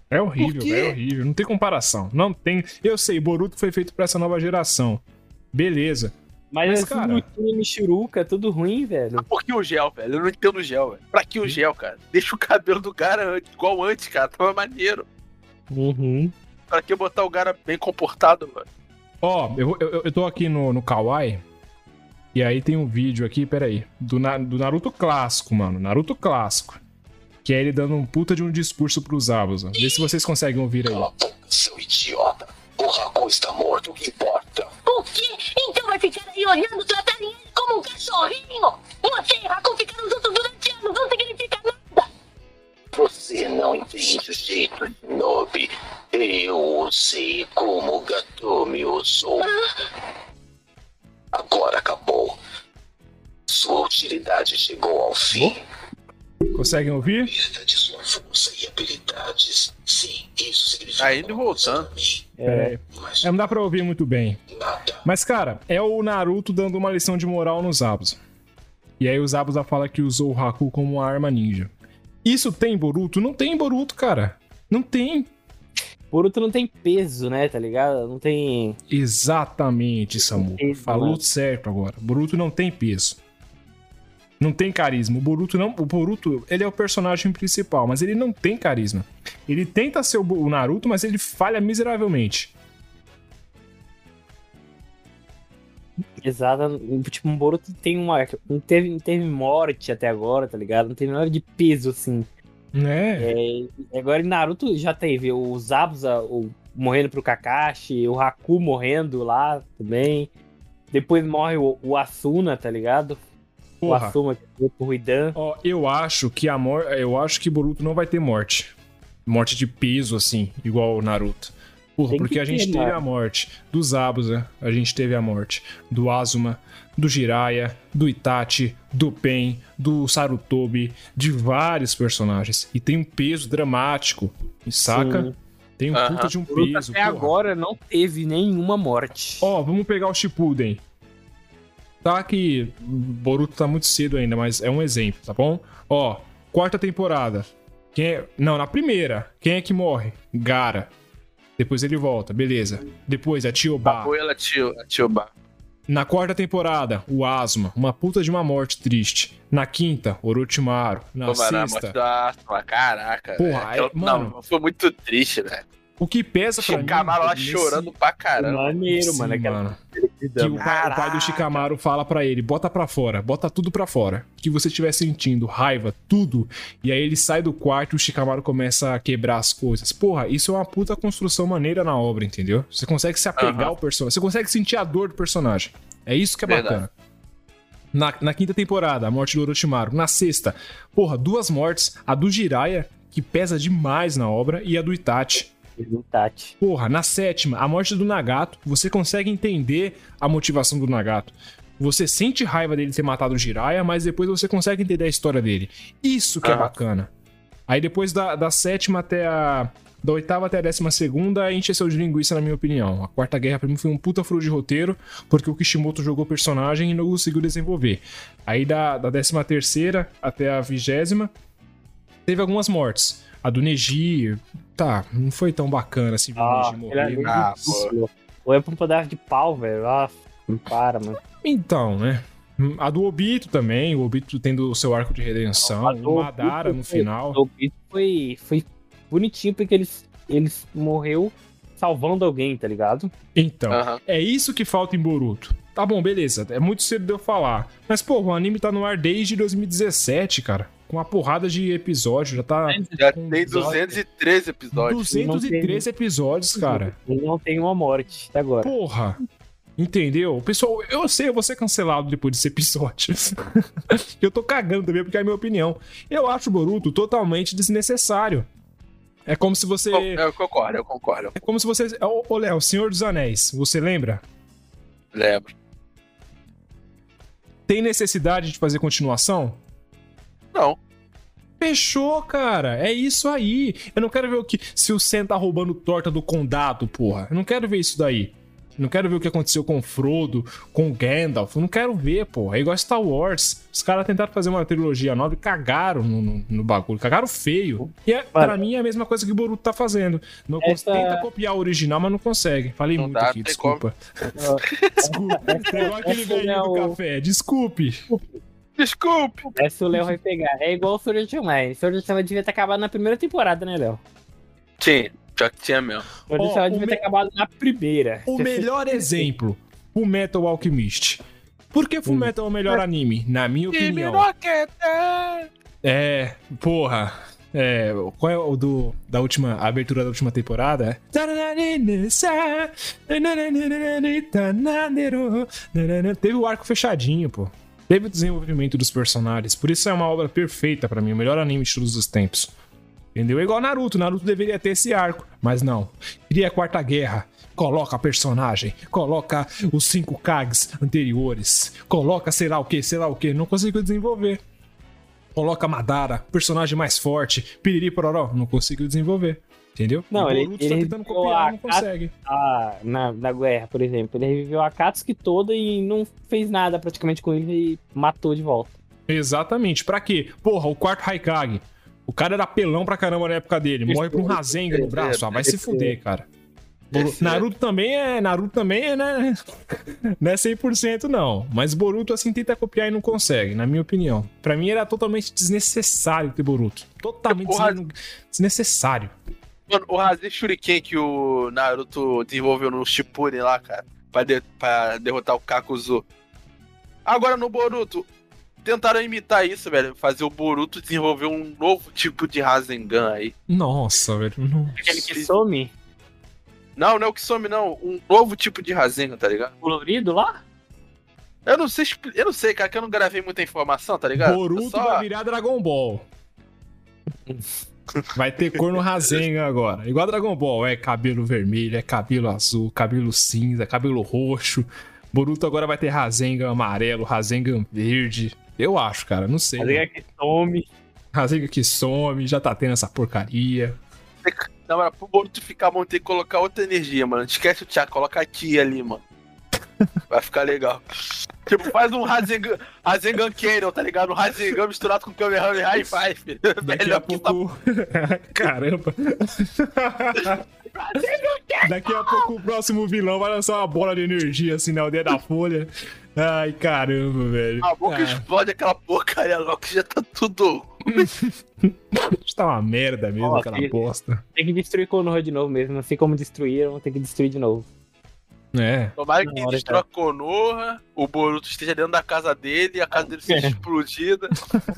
Speaker 1: É horrível, é horrível. Não tem comparação. Não tem. Eu sei, Boruto foi feito pra essa nova geração. Beleza.
Speaker 3: Mas,
Speaker 1: Mas,
Speaker 3: esse
Speaker 1: cara-
Speaker 3: cara... Michuruca, tudo ruim, velho.
Speaker 2: Por que o gel, velho? Eu não entendo o gel, velho. Pra que o gel, cara? Deixa o cabelo do cara antes, igual antes, cara. Tava maneiro.
Speaker 3: Uhum.
Speaker 2: Pra que botar o cara bem comportado, mano?
Speaker 1: Ó, eu, eu, eu tô aqui no, no Kawaii. E aí tem um vídeo aqui, peraí. Do, do Naruto clássico, mano. Naruto clássico. Que é ele dando um puta de um discurso pros Abusa. Vê se vocês conseguem ouvir aí.
Speaker 6: Cala a boca, seu idiota. O Raku está morto, o que importa?
Speaker 5: O quê? Então vai ficar aí olhando, tratarem ele como um cachorrinho? Você e Raku ficaram juntos durante anos, não significa nada.
Speaker 6: Você não entende o jeito de Nobi. Eu sei como Gatomi usou. Agora acabou. Sua utilidade chegou ao fim.
Speaker 1: Conseguem ouvir?
Speaker 6: Perda de sua força e habilidades. Sim, isso significa.
Speaker 2: Tá indo e voltando.
Speaker 6: Mas
Speaker 1: É, não dá pra ouvir muito bem.
Speaker 6: nada.
Speaker 1: Mas, cara, é o Naruto dando uma lição de moral nos Abusa. E aí os Abusa fala que usou o Haku como uma arma ninja. Isso tem em Boruto? Não tem em Boruto, cara. Não tem.
Speaker 3: Boruto não tem peso, né, tá ligado? Não tem.
Speaker 1: Exatamente, Samu.
Speaker 3: Peso,
Speaker 1: Falou
Speaker 3: mano.
Speaker 1: certo agora. Boruto não tem peso. Não tem carisma. O Boruto não. O Boruto, ele é o personagem principal, mas ele não tem carisma. Ele tenta ser o o Naruto, mas ele falha miseravelmente.
Speaker 3: Exato. Tipo, um Boruto tem uma. Não teve, não teve morte até agora, tá ligado? Não teve nada de peso, assim.
Speaker 1: Né?
Speaker 3: É, agora em Naruto já teve o Zabuza o, morrendo pro Kakashi, o Haku morrendo lá também. Depois morre o, o Asuna, tá ligado? O
Speaker 1: Porra.
Speaker 3: Asuma que foi pro Ruidan.
Speaker 1: Ó, eu acho que a mor... eu acho que Boruto não vai ter morte. Morte de peso, assim, igual o Naruto. Porra,
Speaker 3: Tem
Speaker 1: porque a gente
Speaker 3: ter,
Speaker 1: teve
Speaker 3: mano.
Speaker 1: a morte do Zabuza, a gente teve a morte do Azuma, do Jiraiya, do Itachi, do Pen, do Sarutobi, de vários personagens. E tem um peso dramático, saca?
Speaker 3: Sim.
Speaker 1: Tem um
Speaker 2: Aham.
Speaker 1: puta de um peso.
Speaker 3: até
Speaker 1: porra.
Speaker 3: agora não teve nenhuma morte.
Speaker 1: Ó, vamos pegar o Shippuden. Tá que Boruto tá muito cedo ainda, mas é um exemplo, tá bom? Ó, quarta temporada. Quem é... Não, na primeira. Quem é que morre? Gara. Depois ele volta, beleza. Depois a Tioba.
Speaker 2: Tio, a tio.
Speaker 1: Na quarta temporada, o Asuma. Uma puta de uma morte triste. Na quinta, Orochimaru. Na
Speaker 2: Pô, mano, a
Speaker 1: sexta,
Speaker 2: morte do Asuma, caraca.
Speaker 1: Porra, é- mano.
Speaker 2: Não, foi muito triste, velho.
Speaker 1: O que pesa pra mim...
Speaker 2: Shikamaru lá
Speaker 1: nesse-
Speaker 2: chorando pra caramba.
Speaker 3: Maneiro,
Speaker 1: Sim,
Speaker 3: mano. Aquela
Speaker 1: mano. Que o pai, o pai do
Speaker 2: Caraca.
Speaker 1: Shikamaru fala pra ele: bota pra fora, bota tudo pra fora. Que você estiver sentindo raiva, tudo. E aí ele sai do quarto e o Shikamaru começa a quebrar as coisas. Porra, isso é uma puta construção maneira na obra, entendeu? Você consegue se apegar
Speaker 2: Aham.
Speaker 1: ao personagem, você consegue sentir a dor do personagem. É isso que é
Speaker 2: Verdade.
Speaker 1: bacana. Na, na quinta temporada, a morte do Orochimaru. Na sexta, porra, duas mortes. A do Jiraiya, que pesa demais na obra, e a do Itachi.
Speaker 3: Tati.
Speaker 1: Porra, na sétima, a morte do Nagato, você consegue entender a motivação do Nagato. Você sente raiva dele ter matado o Jiraiya, mas depois você consegue entender a história dele. Isso que é
Speaker 2: Aham.
Speaker 1: bacana. Aí depois da, da sétima até a. Da oitava até a décima segunda, encheu de linguiça, na minha opinião. A quarta guerra, pra mim, foi um puta furo de roteiro, porque o Kishimoto jogou o personagem e não conseguiu desenvolver. Aí da, da décima terceira até a vigésima, teve algumas mortes. A do Neji, tá, não foi tão bacana assim ver o
Speaker 3: Ah,
Speaker 1: Neji
Speaker 3: ele é
Speaker 1: morrer.
Speaker 2: Ah.
Speaker 3: Ou é pra um pedaço de pau, velho. Ah, não para, mano.
Speaker 1: Então, né? A do Obito também, o Obito tendo o seu arco de redenção, o Madara no
Speaker 3: foi-
Speaker 1: final.
Speaker 3: O Obito foi, foi bonitinho porque eles, eles morreu salvando alguém, tá ligado?
Speaker 1: Então, é isso que falta em Boruto. Tá bom, beleza. É muito cedo de eu falar. Mas, pô, o anime tá no ar desde 2017, cara. Com uma porrada de episódios. Já tá.
Speaker 2: Já tem 213 episódios.
Speaker 1: 203 episódios, cara.
Speaker 3: Ele não tem uma morte até agora.
Speaker 1: Porra! Entendeu? Pessoal, eu sei, eu vou ser cancelado depois desse episódio. <laughs> eu tô cagando também, porque é a minha opinião. Eu acho o Boruto totalmente desnecessário. É como se você.
Speaker 2: Eu concordo, eu concordo.
Speaker 1: É como se você. Ô, ô Léo, Senhor dos Anéis, você lembra?
Speaker 2: Lembro.
Speaker 1: Tem necessidade de fazer continuação?
Speaker 2: Não.
Speaker 1: Fechou, cara. É isso aí. Eu não quero ver o que. Se o Sam tá roubando torta do condado, porra. Eu não quero ver isso daí. Eu não quero ver o que aconteceu com o Frodo, com o Gandalf. Eu não quero ver, porra. É igual Star Wars. Os caras tentaram fazer uma trilogia nova e cagaram no, no- no bagulho. Cagaram feio. E é, pra mim é a mesma coisa que o Boruto tá fazendo. Não
Speaker 3: Essa-
Speaker 1: Tenta copiar o original, mas não consegue. Falei
Speaker 2: Não
Speaker 1: muito
Speaker 2: dá,
Speaker 1: aqui, desculpa. <laughs> Desculpa. É igual aquele
Speaker 3: essa
Speaker 1: velhinho
Speaker 3: é
Speaker 1: do
Speaker 3: o-
Speaker 1: café. Desculpe.
Speaker 2: Desculpe.
Speaker 3: Essa o Léo vai pegar. É igual o Sword Art Online. Sword Art Online devia ter acabado na primeira temporada, né, Léo?
Speaker 2: Tinha. Pior que tinha mesmo.
Speaker 3: Sword Art Online devia
Speaker 1: me-
Speaker 3: ter acabado na primeira.
Speaker 1: O melhor exemplo, o Metal Alchemist. Por que Fullmetal é o melhor anime? Na minha opinião. É, porra. É, qual é o do, da última a abertura da última temporada? Teve o arco fechadinho, pô. Teve o desenvolvimento dos personagens. Por isso é uma obra perfeita pra mim, o melhor anime de todos os tempos. Entendeu? É igual Naruto. Naruto deveria ter esse arco, mas não. Cria a Quarta Guerra, coloca personagem, coloca os cinco Kags anteriores, coloca sei lá o que, sei lá o que. Não conseguiu desenvolver. Coloca Madara, personagem mais forte, piriri pororó, não conseguiu desenvolver. Entendeu?
Speaker 3: Não,
Speaker 1: o
Speaker 3: ele-
Speaker 1: Boruto
Speaker 3: ele
Speaker 1: tá tentando
Speaker 3: reviveu
Speaker 1: copiar,
Speaker 3: a
Speaker 1: não consegue.
Speaker 3: Ah, na, na guerra, por exemplo. Ele reviveu a Akatsuki toda e não fez nada praticamente com ele e matou de volta.
Speaker 1: Exatamente. Pra quê? Porra, o quarto Haikage. O cara era pelão pra caramba na época dele. Morre por um Rasengan no braço. Ah, vai se fuder, cara. Boru- Naruto também é. Naruto também é, né? <laughs> Não é 100% não. Mas Boruto, assim, tenta copiar e não consegue, na minha opinião. Pra mim era totalmente desnecessário ter Boruto. Totalmente desnecessário.
Speaker 2: Mano, o Razen Shuriken que o Naruto desenvolveu no Shippuden lá, cara, pra, de- pra derrotar o Kakuzu. Agora no Boruto, tentaram imitar isso, velho. Fazer o Boruto desenvolver um novo tipo de Rasengan aí.
Speaker 1: Nossa, velho. Não.
Speaker 3: Aquele que some,
Speaker 2: Não, não é o que some, não. Um novo tipo de Rasengan, tá ligado?
Speaker 3: colorido lá?
Speaker 2: Eu não sei, eu não sei, cara, que eu não gravei muita informação, tá ligado?
Speaker 1: Boruto
Speaker 2: só-
Speaker 1: vai virar Dragon Ball. <laughs> Vai ter cor no Rasengan agora. Igual Dragon Ball. É cabelo vermelho, é cabelo azul, cabelo cinza, cabelo roxo. Boruto agora vai ter Rasengan amarelo, Rasengan verde. Eu acho, cara. Não sei.
Speaker 3: Fazer que some.
Speaker 1: Rasengan que some, já tá tendo essa porcaria.
Speaker 2: Não, mas pro Boruto ficar bom, tem que colocar outra energia, mano. Esquece o Chakra, coloca a Ki ali, mano. Vai ficar legal. Tipo, faz um Rasengan, Rasengan Cannon, tá ligado? Um Rasengan misturado com Kamehameha High Five.
Speaker 1: Daqui
Speaker 2: Melhor
Speaker 1: a
Speaker 2: tá
Speaker 1: pouco. <laughs> Caramba. Daqui a pouco o próximo vilão vai lançar uma bola de energia assim na aldeia da Folha. Ai, caramba, velho.
Speaker 2: A boca
Speaker 1: Ah.
Speaker 2: explode aquela porcaria logo que já tá tudo. <laughs>
Speaker 1: Tá uma merda mesmo, aquela bosta.
Speaker 3: Tem que destruir Konoha de novo mesmo. Não sei como destruir, vão ter que destruir de novo.
Speaker 1: É.
Speaker 2: Tomara que
Speaker 3: hora,
Speaker 2: destrua a Konoha, o Boruto esteja dentro da casa dele, a casa dele seja explodida.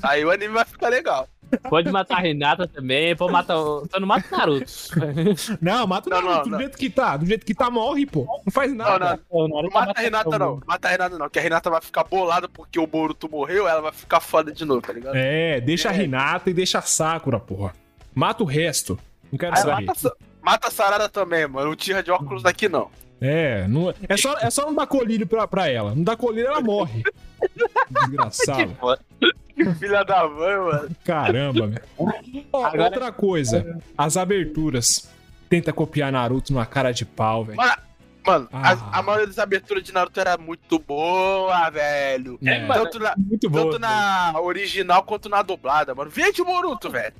Speaker 2: Aí o anime vai ficar legal.
Speaker 3: Pode matar a Renata também, pode matar o... Só não mata o Naruto.
Speaker 1: Não, mata o
Speaker 2: Não,
Speaker 1: Naruto
Speaker 2: não,
Speaker 1: do
Speaker 2: não.
Speaker 1: jeito que tá. Do jeito que tá, morre, pô. Não faz nada.
Speaker 2: não, não
Speaker 3: vai
Speaker 2: mata a
Speaker 3: matar
Speaker 2: Renata não, mata a Renata não, que a Renata vai ficar bolada porque o Boruto morreu, ela vai ficar foda de novo, tá ligado?
Speaker 1: É, deixa a Hinata e deixa a Sakura, porra. Mata o resto. Não quero
Speaker 2: Aí
Speaker 1: saber.
Speaker 2: mata, a mata a Sarada também, mano. Não tira de óculos daqui não.
Speaker 1: É, não, é, só, é só não dar colírio pra, pra ela. Não dá colírio, ela morre. <laughs> Desgraçado.
Speaker 2: Que <laughs> filha da mãe, mano.
Speaker 1: Caramba, velho.
Speaker 3: Agora-
Speaker 1: Outra coisa, as aberturas. Tenta copiar Naruto numa cara de pau, velho.
Speaker 2: Mano,
Speaker 1: Ah.
Speaker 2: as- a maioria das aberturas de Naruto era muito boa, velho.
Speaker 1: É,
Speaker 2: Tanto na,
Speaker 1: muito bom.
Speaker 2: tanto na original quanto na dublada, mano. Vende o Boruto, velho.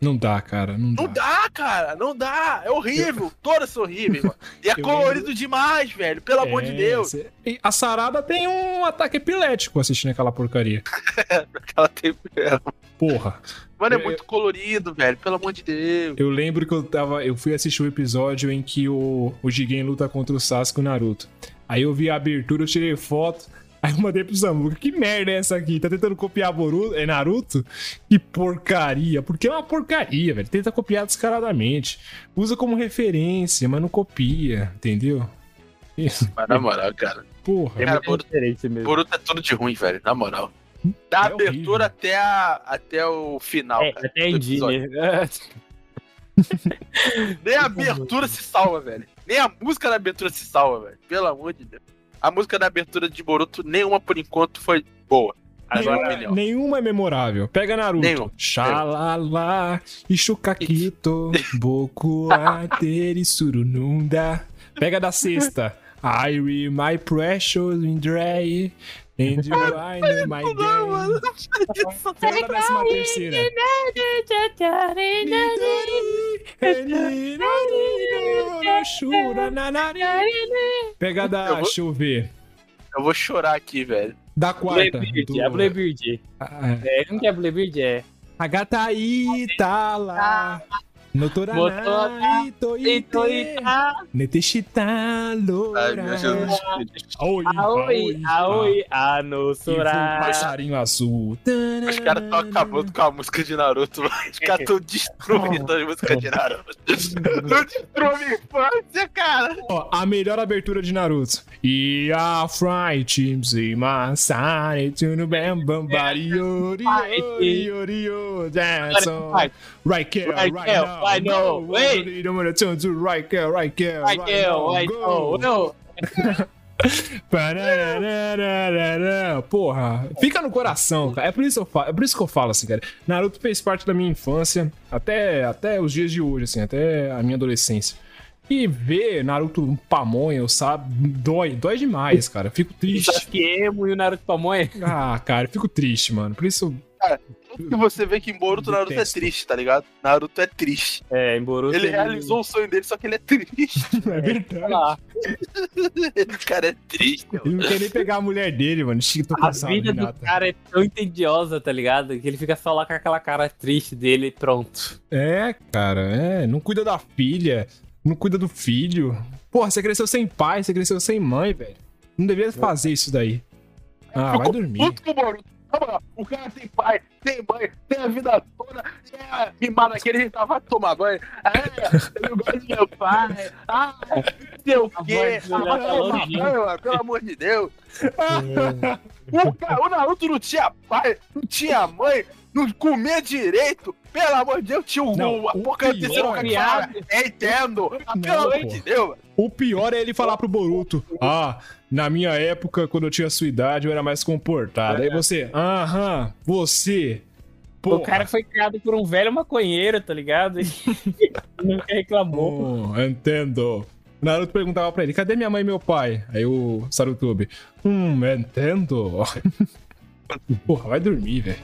Speaker 1: Não dá, cara. Não dá.
Speaker 2: Não dá, cara, não dá. É horrível. Todas são horríveis, mano. E é <laughs> colorido demais, velho. Pelo amor de
Speaker 1: É,
Speaker 2: Deus.
Speaker 1: cê- e A Sarada tem um ataque epilético assistindo aquela porcaria. <laughs>
Speaker 2: Ela tem...
Speaker 1: Porra.
Speaker 2: Mano, é
Speaker 1: Eu-
Speaker 2: muito colorido, velho. Pelo amor de Deus.
Speaker 1: Eu lembro que eu tava. Eu fui assistir o episódio em que o, o Jigen luta contra o Sasuke e o Naruto. Aí eu vi a abertura, eu tirei foto. Aí eu mandei pro Samuca, que merda é essa aqui? Tá tentando copiar Boruto, é Naruto? Que porcaria. Porque é uma porcaria, velho. Tenta copiar descaradamente. Usa como referência, mas não copia, entendeu? Isso.
Speaker 2: Mas na moral, cara.
Speaker 1: Porra.
Speaker 3: É
Speaker 2: Cara,
Speaker 3: muita diferença mesmo.
Speaker 2: Boruto é tudo de ruim, velho. Na moral. Da
Speaker 1: É
Speaker 2: abertura
Speaker 1: horrível.
Speaker 2: até, a, até o final,
Speaker 3: É,
Speaker 2: cara.
Speaker 3: até né? <laughs>
Speaker 2: Nem a abertura se salva, velho. Nem a música da abertura se salva, velho. Pelo amor de Deus. A música da abertura de Boruto, nenhuma por enquanto foi boa. Agora,
Speaker 1: Nenhuma,
Speaker 2: melhor.
Speaker 1: nenhuma é memorável. Pega Naruto.
Speaker 2: Nenhum.
Speaker 1: Xalala, Ishukakito, <laughs> Boku Ateri Surununda. Pega da sexta. <laughs> I read my precious Indray. And you I know my day. Pega da décima terceira. Pega da.
Speaker 2: Eu vou-
Speaker 1: Deixa eu ver.
Speaker 2: Eu vou chorar aqui, velho.
Speaker 1: Da quarta.
Speaker 3: Bluebeard, é a Bluebeard.
Speaker 1: Ah,
Speaker 3: É, como que é a Bluebeard? É.
Speaker 1: A gata aí tá lá. Notora
Speaker 3: Motora,
Speaker 1: ito ite. Neteshita
Speaker 2: Ai,
Speaker 1: loura.
Speaker 2: meu Jesus.
Speaker 1: Aoi,
Speaker 3: Aoi, aoi,
Speaker 1: Ah,
Speaker 3: anosora.
Speaker 1: e um passarinho azul.
Speaker 2: Os caras estão acabando com a música de Naruto. Os caras estão destruindo a música de Naruto. Não destruiu minha infância, cara.
Speaker 1: Ó, a melhor abertura de Naruto. E a Fry Teams e Masari Tuno Bam Bam Bari Yori Yori Yori Yori That's all Right now
Speaker 3: wait.
Speaker 1: go, don't turn to
Speaker 3: Kel,
Speaker 1: now,
Speaker 3: vai,
Speaker 1: go.
Speaker 3: oh, não.
Speaker 1: Parararararara. Porra, fica no coração, cara. É por isso eu falo, é por isso que eu falo assim, cara. Naruto fez parte da minha infância até, até os dias de hoje, assim, até a minha adolescência. E ver Naruto um pamonha, eu sabe, dói, dói demais, cara. Fico
Speaker 3: O
Speaker 1: triste.
Speaker 3: Sasuke Emo e o Naruto Pamonha.
Speaker 1: Ah, cara, fico triste, mano. Por isso.
Speaker 2: Tudo que você vê que em Boruto, Naruto é triste, tá ligado? Naruto é triste.
Speaker 3: É, em Boruto.
Speaker 2: Ele realizou o sonho dele, só que ele é triste. <laughs>
Speaker 1: É verdade.
Speaker 3: lá.
Speaker 2: Esse cara é triste, mano.
Speaker 1: Ele não quer nem pegar a mulher dele, mano. Chico,
Speaker 3: A
Speaker 1: cansado,
Speaker 3: vida do cara é tão entediosa, tá ligado? Que ele fica só lá com aquela cara triste dele e pronto.
Speaker 1: É, cara, é. Não cuida da filha, não cuida do filho. Porra, você cresceu sem pai, você cresceu sem mãe, velho. Não devia fazer isso daí. Ah, vai dormir.
Speaker 2: Puto com o Boruto. Moral, O cara tem pai, tem mãe, tem a vida toda. É, mimado aquele, ele vai tomar banho. É, eu não gosto de meu pai. Ah, não sei o quê.
Speaker 3: Dele
Speaker 2: Ah, pelo amor de Deus. <laughs> O, cara, o Naruto não tinha pai, não tinha mãe, não comia direito. Pelo amor de Deus, tinha o,
Speaker 1: Não,
Speaker 2: o, a
Speaker 1: o
Speaker 2: porca
Speaker 1: pior-
Speaker 2: terceira cara. É, entendo. Ah, pelo
Speaker 1: Não,
Speaker 2: amor de Deus, mano.
Speaker 1: O pior é ele falar pro Boruto: Ah, na minha época, quando eu tinha sua idade, eu era mais comportado. Aí você, aham, você.
Speaker 3: O cara foi criado por um velho maconheiro, tá ligado? E <laughs> nunca reclamou.
Speaker 1: Oh, entendo. O Naruto perguntava pra ele: cadê minha mãe e meu pai? Aí o Sarutobi: Hum, entendo. <laughs> Porra, vai dormir, velho.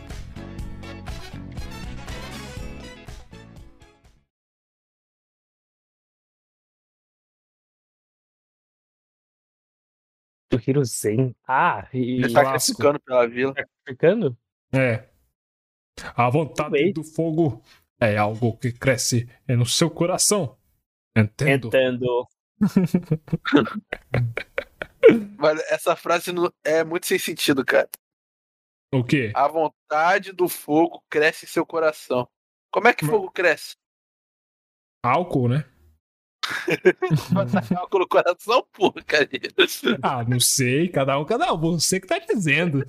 Speaker 3: Do Hiruzen. Ah, e
Speaker 2: Ele tá ficando pela vila.
Speaker 3: tá ficando?
Speaker 1: É. A vontade do fogo é algo que cresce no seu coração. Entendo.
Speaker 3: Tentando. <laughs>
Speaker 2: Mas essa frase não- é muito sem sentido, cara.
Speaker 1: O quê?
Speaker 2: A vontade do fogo cresce em seu coração. Como é que fogo cresce?
Speaker 1: Álcool, né? <laughs>
Speaker 2: No coração, porra, cara.
Speaker 1: Ah, não sei. Cada um, cada um. Você que tá dizendo.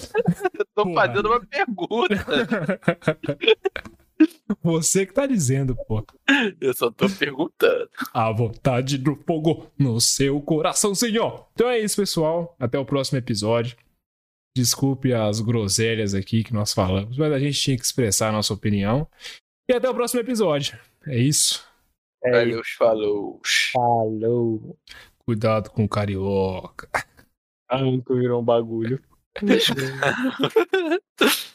Speaker 2: Tô
Speaker 1: Porra.
Speaker 2: fazendo uma pergunta.
Speaker 1: Você que tá dizendo, pô.
Speaker 2: Eu só tô perguntando.
Speaker 1: A vontade do fogo no seu coração, senhor. Então é isso, pessoal. Até o próximo episódio. Desculpe as groselhas aqui que nós falamos, mas a gente tinha que expressar a nossa opinião. E até o próximo episódio. É isso.
Speaker 3: É,
Speaker 2: Valeu, falou.
Speaker 3: falou.
Speaker 1: Cuidado com o carioca.
Speaker 3: Anco virou um bagulho. <laughs> <laughs>